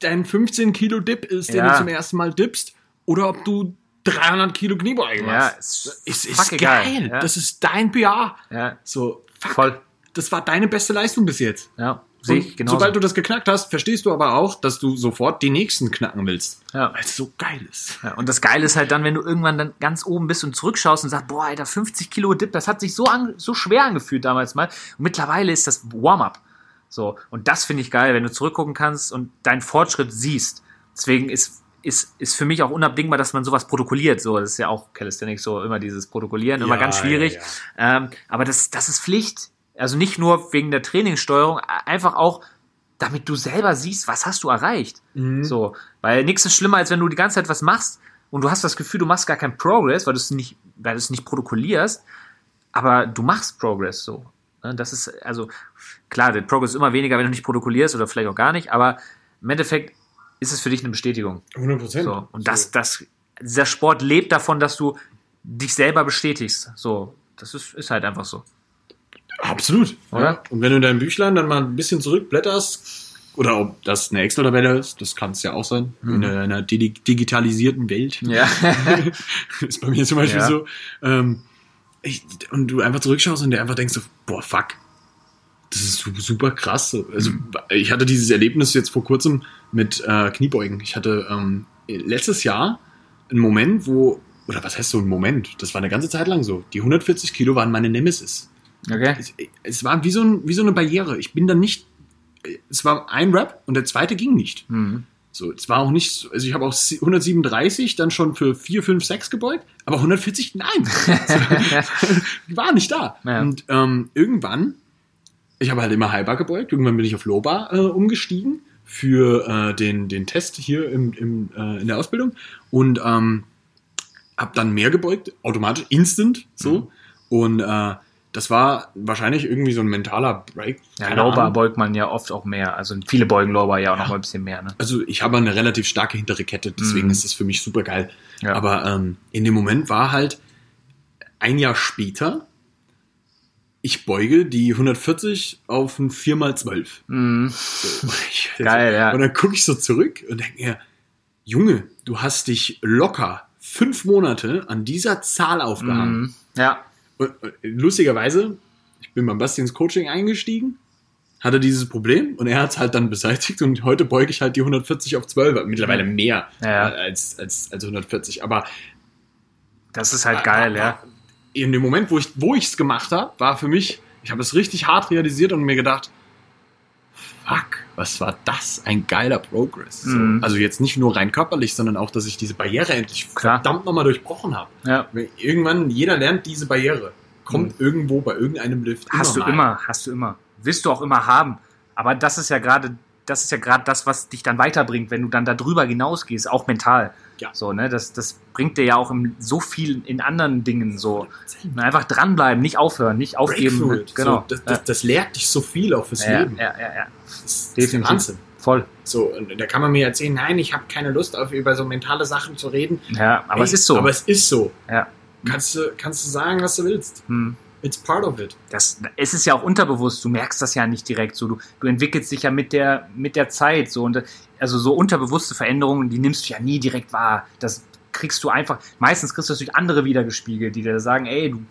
dein 15 Kilo Dip ist, den Ja. du zum ersten Mal dippst, oder ob du 300 Kilo Kniebeuge ja, machst. ist, Es ist fuck geil. Ja. Das ist dein PR. Ja, So, fuck. voll. Das war deine beste Leistung bis jetzt. Ja, sehe ich genau. Sobald du das geknackt hast, verstehst du aber auch, dass du sofort die nächsten knacken willst. Ja. Weil es so geil ist. Ja, und das Geile ist halt dann, wenn du irgendwann dann ganz oben bist und zurückschaust und sagst, boah, Alter, 50 Kilo Dip, das hat sich so, an, so schwer angefühlt damals mal. Und mittlerweile ist das Warm-up. So. Und das finde ich geil, wenn du zurückgucken kannst und deinen Fortschritt siehst. Deswegen ist, ist, ist für mich auch unabdingbar, dass man sowas protokolliert. So, das ist ja auch Calisthenics so immer dieses Protokollieren, immer Ja, ganz schwierig. ja, Ähm, aber das, das ist Pflicht. Also nicht nur wegen der Trainingssteuerung, einfach auch, damit du selber siehst, was hast du erreicht. Mhm. So, weil nichts ist schlimmer, als wenn du die ganze Zeit was machst und du hast das Gefühl, du machst gar keinen Progress, weil du es nicht, weil du es nicht protokollierst, aber du machst Progress so. Ne, Das ist, also, klar, der Progress ist immer weniger, wenn du nicht protokollierst oder vielleicht auch gar nicht, aber im Endeffekt ist es für dich eine Bestätigung. 100 Prozent. So. Und das, das, dieser Sport lebt davon, dass du dich selber bestätigst. So. Das ist, ist halt einfach so. Absolut. Oder? Ja. Und wenn du in deinem Büchlein dann mal ein bisschen zurückblätterst, oder ob das eine Excel-Tabelle ist, das kann es ja auch sein, in einer di digitalisierten Welt. Ja. ist bei mir zum Beispiel Ja. so. Ähm, ich, und du einfach zurückschaust und dir einfach denkst, so, boah, fuck, das ist su- super krass. So. Also ich hatte dieses Erlebnis jetzt vor kurzem mit äh, Kniebeugen. Ich hatte ähm, letztes Jahr einen Moment, wo, oder was heißt so ein Moment? Das war eine ganze Zeit lang so. Die 140 Kilo waren meine Nemesis. Okay. Es, es war wie so, ein, wie so eine Barriere. Ich bin dann nicht. Es war ein Rap und der zweite ging nicht. Mhm. So, es war auch nicht, so- also ich habe auch 137 dann schon für 4, 5, 6 gebeugt, aber 140, nein. Die war nicht da. Ja. Und ähm, irgendwann, ich habe halt immer Highbar gebeugt, irgendwann bin ich auf Lowbar äh, umgestiegen für äh, den, den Test hier im, im, äh, in der Ausbildung und ähm, habe dann mehr gebeugt, automatisch, instant, so. Mhm. Und äh, das war wahrscheinlich irgendwie so ein mentaler Break. Ja, Lowbar beugt man ja oft auch mehr. Also viele beugen Lowbar ja auch noch mal ein bisschen mehr. Ne? Also ich habe eine relativ starke hintere Kette, deswegen Mhm. ist das für mich super geil. Ja. Aber ähm, in dem Moment war halt ein Jahr später, ich beuge die 140 auf ein 4x12. Mhm. So, Geil, ja. Und dann gucke ich so zurück und denke mir, Junge, du hast dich locker fünf Monate an dieser Zahl aufgehangen. Mhm. Ja. Und, und lustigerweise, ich bin beim Bastians Coaching eingestiegen, hatte dieses Problem und er hat es halt dann beseitigt und heute beuge ich halt die 140 auf 12, mittlerweile mehr Ja. als, als, als 140. Aber Das ist halt geil, ja. In dem Moment, wo ich wo es gemacht habe, war für mich, ich habe es richtig hart realisiert und mir gedacht, fuck, was war das? Ein geiler Progress. So, Mhm. Also jetzt nicht nur rein körperlich, sondern auch, dass ich diese Barriere endlich Klar. verdammt nochmal durchbrochen habe. ja. Irgendwann, jeder lernt diese Barriere. Kommt irgendwo bei irgendeinem Lift. Hast du mal. immer, hast du immer. Willst du auch immer haben. Aber das ist ja gerade, das ist ja gerade das, was dich dann weiterbringt, wenn du dann darüber hinausgehst, auch mental. Ja. So, ne, das, das bringt dir ja auch im, so viel in anderen Dingen so. Einfach dranbleiben, nicht aufhören, nicht aufgeben. It. Genau. So, das, das, das lehrt dich so viel auch fürs ja, Leben. ja, ja, ja. Das ist Definitiv. Wahnsinn. Voll. So, und da kann man mir erzählen, nein, ich habe keine Lust auf über so mentale Sachen zu reden. Ja, aber Ey, es ist so. Aber es ist so. ja. Kannst du, kannst du sagen, was du willst. Hm. It's part of it. das, es ist ja auch unterbewusst, du merkst das ja nicht direkt so. Du, du entwickelst dich ja mit der, mit der Zeit so. Und also so unterbewusste Veränderungen, die nimmst du ja nie direkt wahr. Das kriegst du einfach, meistens kriegst du das durch andere wiedergespiegelt, die dir sagen, ey, du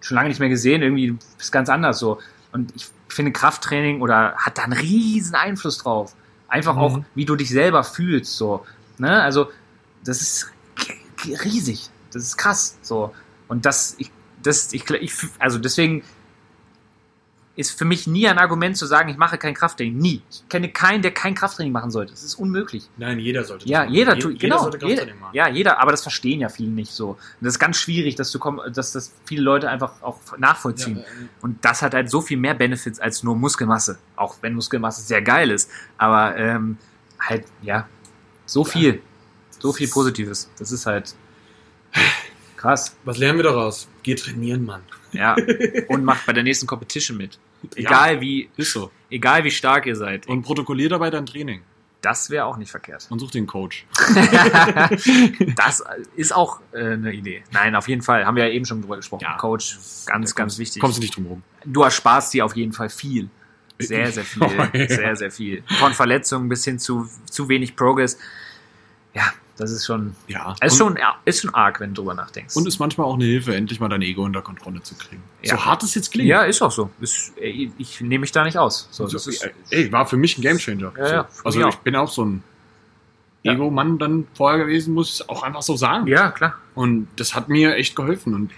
schon lange nicht mehr gesehen, irgendwie du bist ganz anders so. Und ich finde Krafttraining oder hat da einen riesen Einfluss drauf. Einfach Mhm. auch, wie du dich selber fühlst, so. Ne? Also, das ist riesig. Das ist krass, so. Und das, ich, das, ich, ich, also deswegen ist für mich nie ein Argument zu sagen, ich mache kein Krafttraining. Nie. Ich kenne keinen, der kein Krafttraining machen sollte. Das ist unmöglich. Nein, jeder sollte das Ja, machen. jeder Je- tut, jeder genau. sollte Jeder, Krafttraining machen. ja, jeder, aber das verstehen ja viele nicht so. Und das ist ganz schwierig, dass du komm, dass das viele Leute einfach auch nachvollziehen. Ja, äh, Und das hat halt so viel mehr Benefits als nur Muskelmasse. Auch wenn Muskelmasse sehr geil ist. Aber ähm, halt, ja, so viel. So viel Positives. Das ist halt krass. Was lernen wir daraus? Geh trainieren, Mann. Ja. Und macht bei der nächsten Competition mit. Egal wie, Ist so. egal wie stark ihr seid. Und protokollier dabei dein Training. Das wäre auch nicht verkehrt. Und such den Coach. das ist auch äh, eine Idee. Nein, auf jeden Fall. Haben wir ja eben schon drüber gesprochen. Ja. Coach, ganz, ganz wichtig. Kommst du nicht drum rum. du ersparst dir auf jeden Fall viel. Sehr, sehr viel. Oh, ja. Sehr, sehr viel. Von Verletzungen bis hin zu zu wenig Progress. Ja, das ist schon, Ja. ist und, schon, ja, ist schon arg, wenn du drüber nachdenkst. und ist manchmal auch eine Hilfe, endlich mal dein Ego unter Kontrolle zu kriegen. Ja. So hart es jetzt klingt. ja, ist auch so. Ist, ich, ich nehme mich da nicht aus. So, So, das ist, ey, war für mich ein Gamechanger. Ja, ja, so. für Also ich auch. bin auch so ein Ja. Ego-Mann dann vorher gewesen, muss ich auch einfach so sagen. ja, klar. Und das hat mir echt geholfen. Und äh,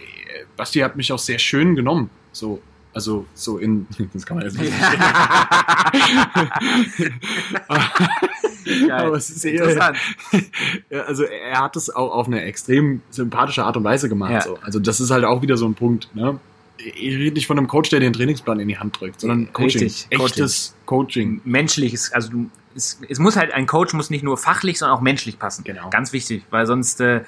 Basti hat mich auch sehr schön genommen. So, also so in. Das kann man jetzt nicht. Geil. Aber es ist eher, Interessant. Ja, also er hat es auch auf eine extrem sympathische Art und Weise gemacht. Ja. So. Also das ist halt auch wieder so ein Punkt. Ne? Ich rede nicht von einem Coach, der den Trainingsplan in die Hand drückt, sondern Coaching. Richtig, Echtes Coaching. menschliches, also du, es, es muss halt, ein Coach muss nicht nur fachlich, sondern auch menschlich passen. Genau. Ganz wichtig, weil sonst, äh,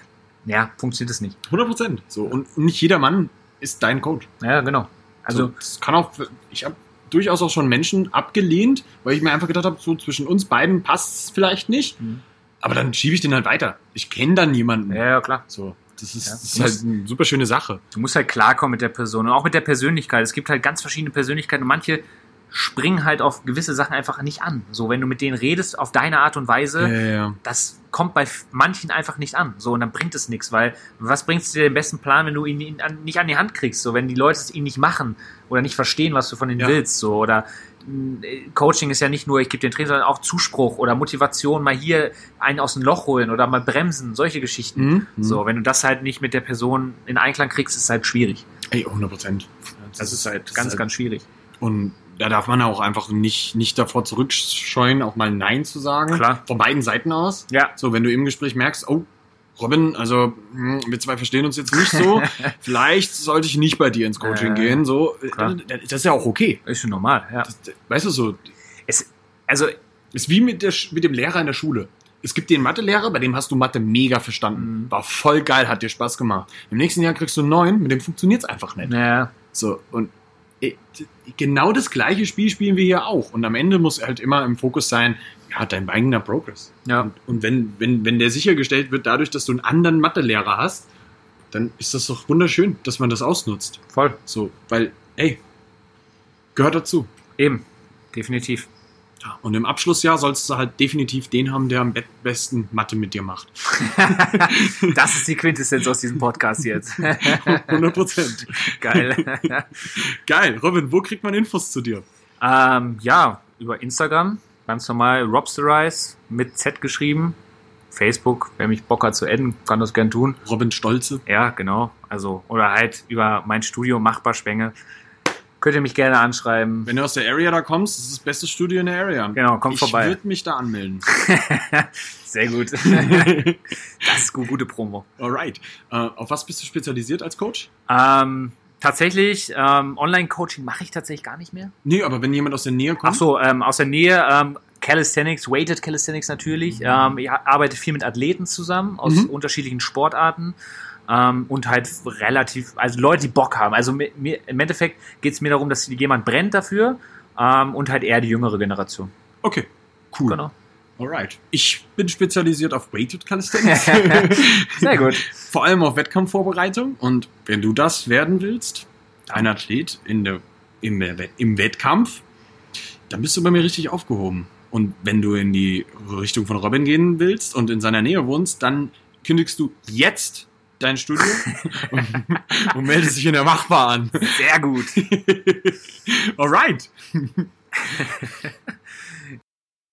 ja, funktioniert es nicht. 100 Prozent. So. Und nicht jeder Mann ist dein Coach. Ja, genau. Also- so, das kann auch, ich habe durchaus auch schon Menschen abgelehnt, weil ich mir einfach gedacht habe, so zwischen uns beiden passt es vielleicht nicht. Mhm. Aber dann schiebe ich den halt weiter. Ich kenne dann niemanden. Ja, ja, klar. So, das ist, Ja. das ist halt eine super schöne Sache. Du musst halt klarkommen mit der Person und auch mit der Persönlichkeit. Es gibt halt ganz verschiedene Persönlichkeiten und manche springen halt auf gewisse Sachen einfach nicht an. So, wenn du mit denen redest auf deine Art und Weise, Ja, ja, ja. das kommt bei manchen einfach nicht an. So, und dann bringt es nichts, weil was bringt es dir den besten Plan, wenn du ihn, ihn an, nicht an die Hand kriegst? So, wenn die Leute es ihn nicht machen oder nicht verstehen, was du von ihnen willst. So, oder mh, Coaching ist ja nicht nur, ich gebe den Training, sondern auch Zuspruch oder Motivation, mal hier einen aus dem Loch holen oder mal bremsen, solche Geschichten. Mhm. So, wenn du das halt nicht mit der Person in Einklang kriegst, ist es halt schwierig. Ey, 100 Prozent. Das ist halt das ganz, ist halt- ganz schwierig. Und da darf man auch einfach nicht, nicht davor zurückscheuen, auch mal Nein zu sagen. Klar. Von beiden Seiten aus. Ja. So, wenn du im Gespräch merkst, oh, Robin, also hm, wir zwei verstehen uns jetzt nicht so. Vielleicht sollte ich nicht bei dir ins Coaching Äh, gehen. So, klar. äh, das ist ja auch okay. Ist schon normal, ja. Das, weißt du so, Es, also, ist wie mit, der, mit dem Lehrer in der Schule. Es gibt den Mathelehrer, bei dem hast du Mathe mega verstanden. Mhm. War voll geil, hat dir Spaß gemacht. Im nächsten Jahr kriegst du einen neuen, mit dem funktioniert's einfach nicht. naja, So, und genau das gleiche Spiel spielen wir hier auch. Und am Ende muss halt immer im Fokus sein, ja, dein eigener Progress. ja. Und, und wenn, wenn, wenn der sichergestellt wird dadurch, dass du einen anderen Mathelehrer hast, dann ist das doch wunderschön, dass man das ausnutzt. Voll. So, weil, ey, gehört dazu. Eben. Definitiv. Ja, Und im Abschlussjahr sollst du halt definitiv den haben, der am be- besten Mathe mit dir macht. Das ist die Quintessenz aus diesem Podcast jetzt. 100 Prozent. Geil. Geil. Robin, wo kriegt man Infos zu dir? ähm, ja, über Instagram, ganz normal, Robsterize mit Z geschrieben. Facebook, wer mich Bock hat zu adden, kann das gern tun. Robin Stolze. Ja, genau. Also, oder halt über mein Studio Machbar Spenge. Könnt ihr mich gerne anschreiben. Wenn du aus der Area da kommst, das ist das beste Studio in der Area. Genau, komm ich vorbei. Ich würde mich da anmelden. Sehr gut. das ist gu- gute Promo. Alright. Äh, auf was bist du spezialisiert als Coach? Ähm, tatsächlich, ähm, Online-Coaching mache ich tatsächlich gar nicht mehr. Nee, aber wenn jemand aus der Nähe kommt. Ach so, ähm, aus der Nähe, ähm, Calisthenics, Weighted Calisthenics natürlich. Ähm, ich arbeite viel mit Athleten zusammen aus Mhm. unterschiedlichen Sportarten. Ähm, und halt relativ, also Leute, die Bock haben. Also mir, im Endeffekt geht es mir darum, dass jemand brennt dafür ähm, und halt eher die jüngere Generation. Okay, cool. Genau. Alright. Ich bin spezialisiert auf Weighted Calisthenics. Sehr gut. Vor allem auf Wettkampfvorbereitung. Und wenn du das werden willst, ein Athlet in der, Wett- im Wettkampf, dann bist du bei mir richtig aufgehoben. Und wenn du in die Richtung von Robin gehen willst und in seiner Nähe wohnst, dann kündigst du jetzt dein Studio und, und meldest dich in der Machbar an. Sehr gut. Alright.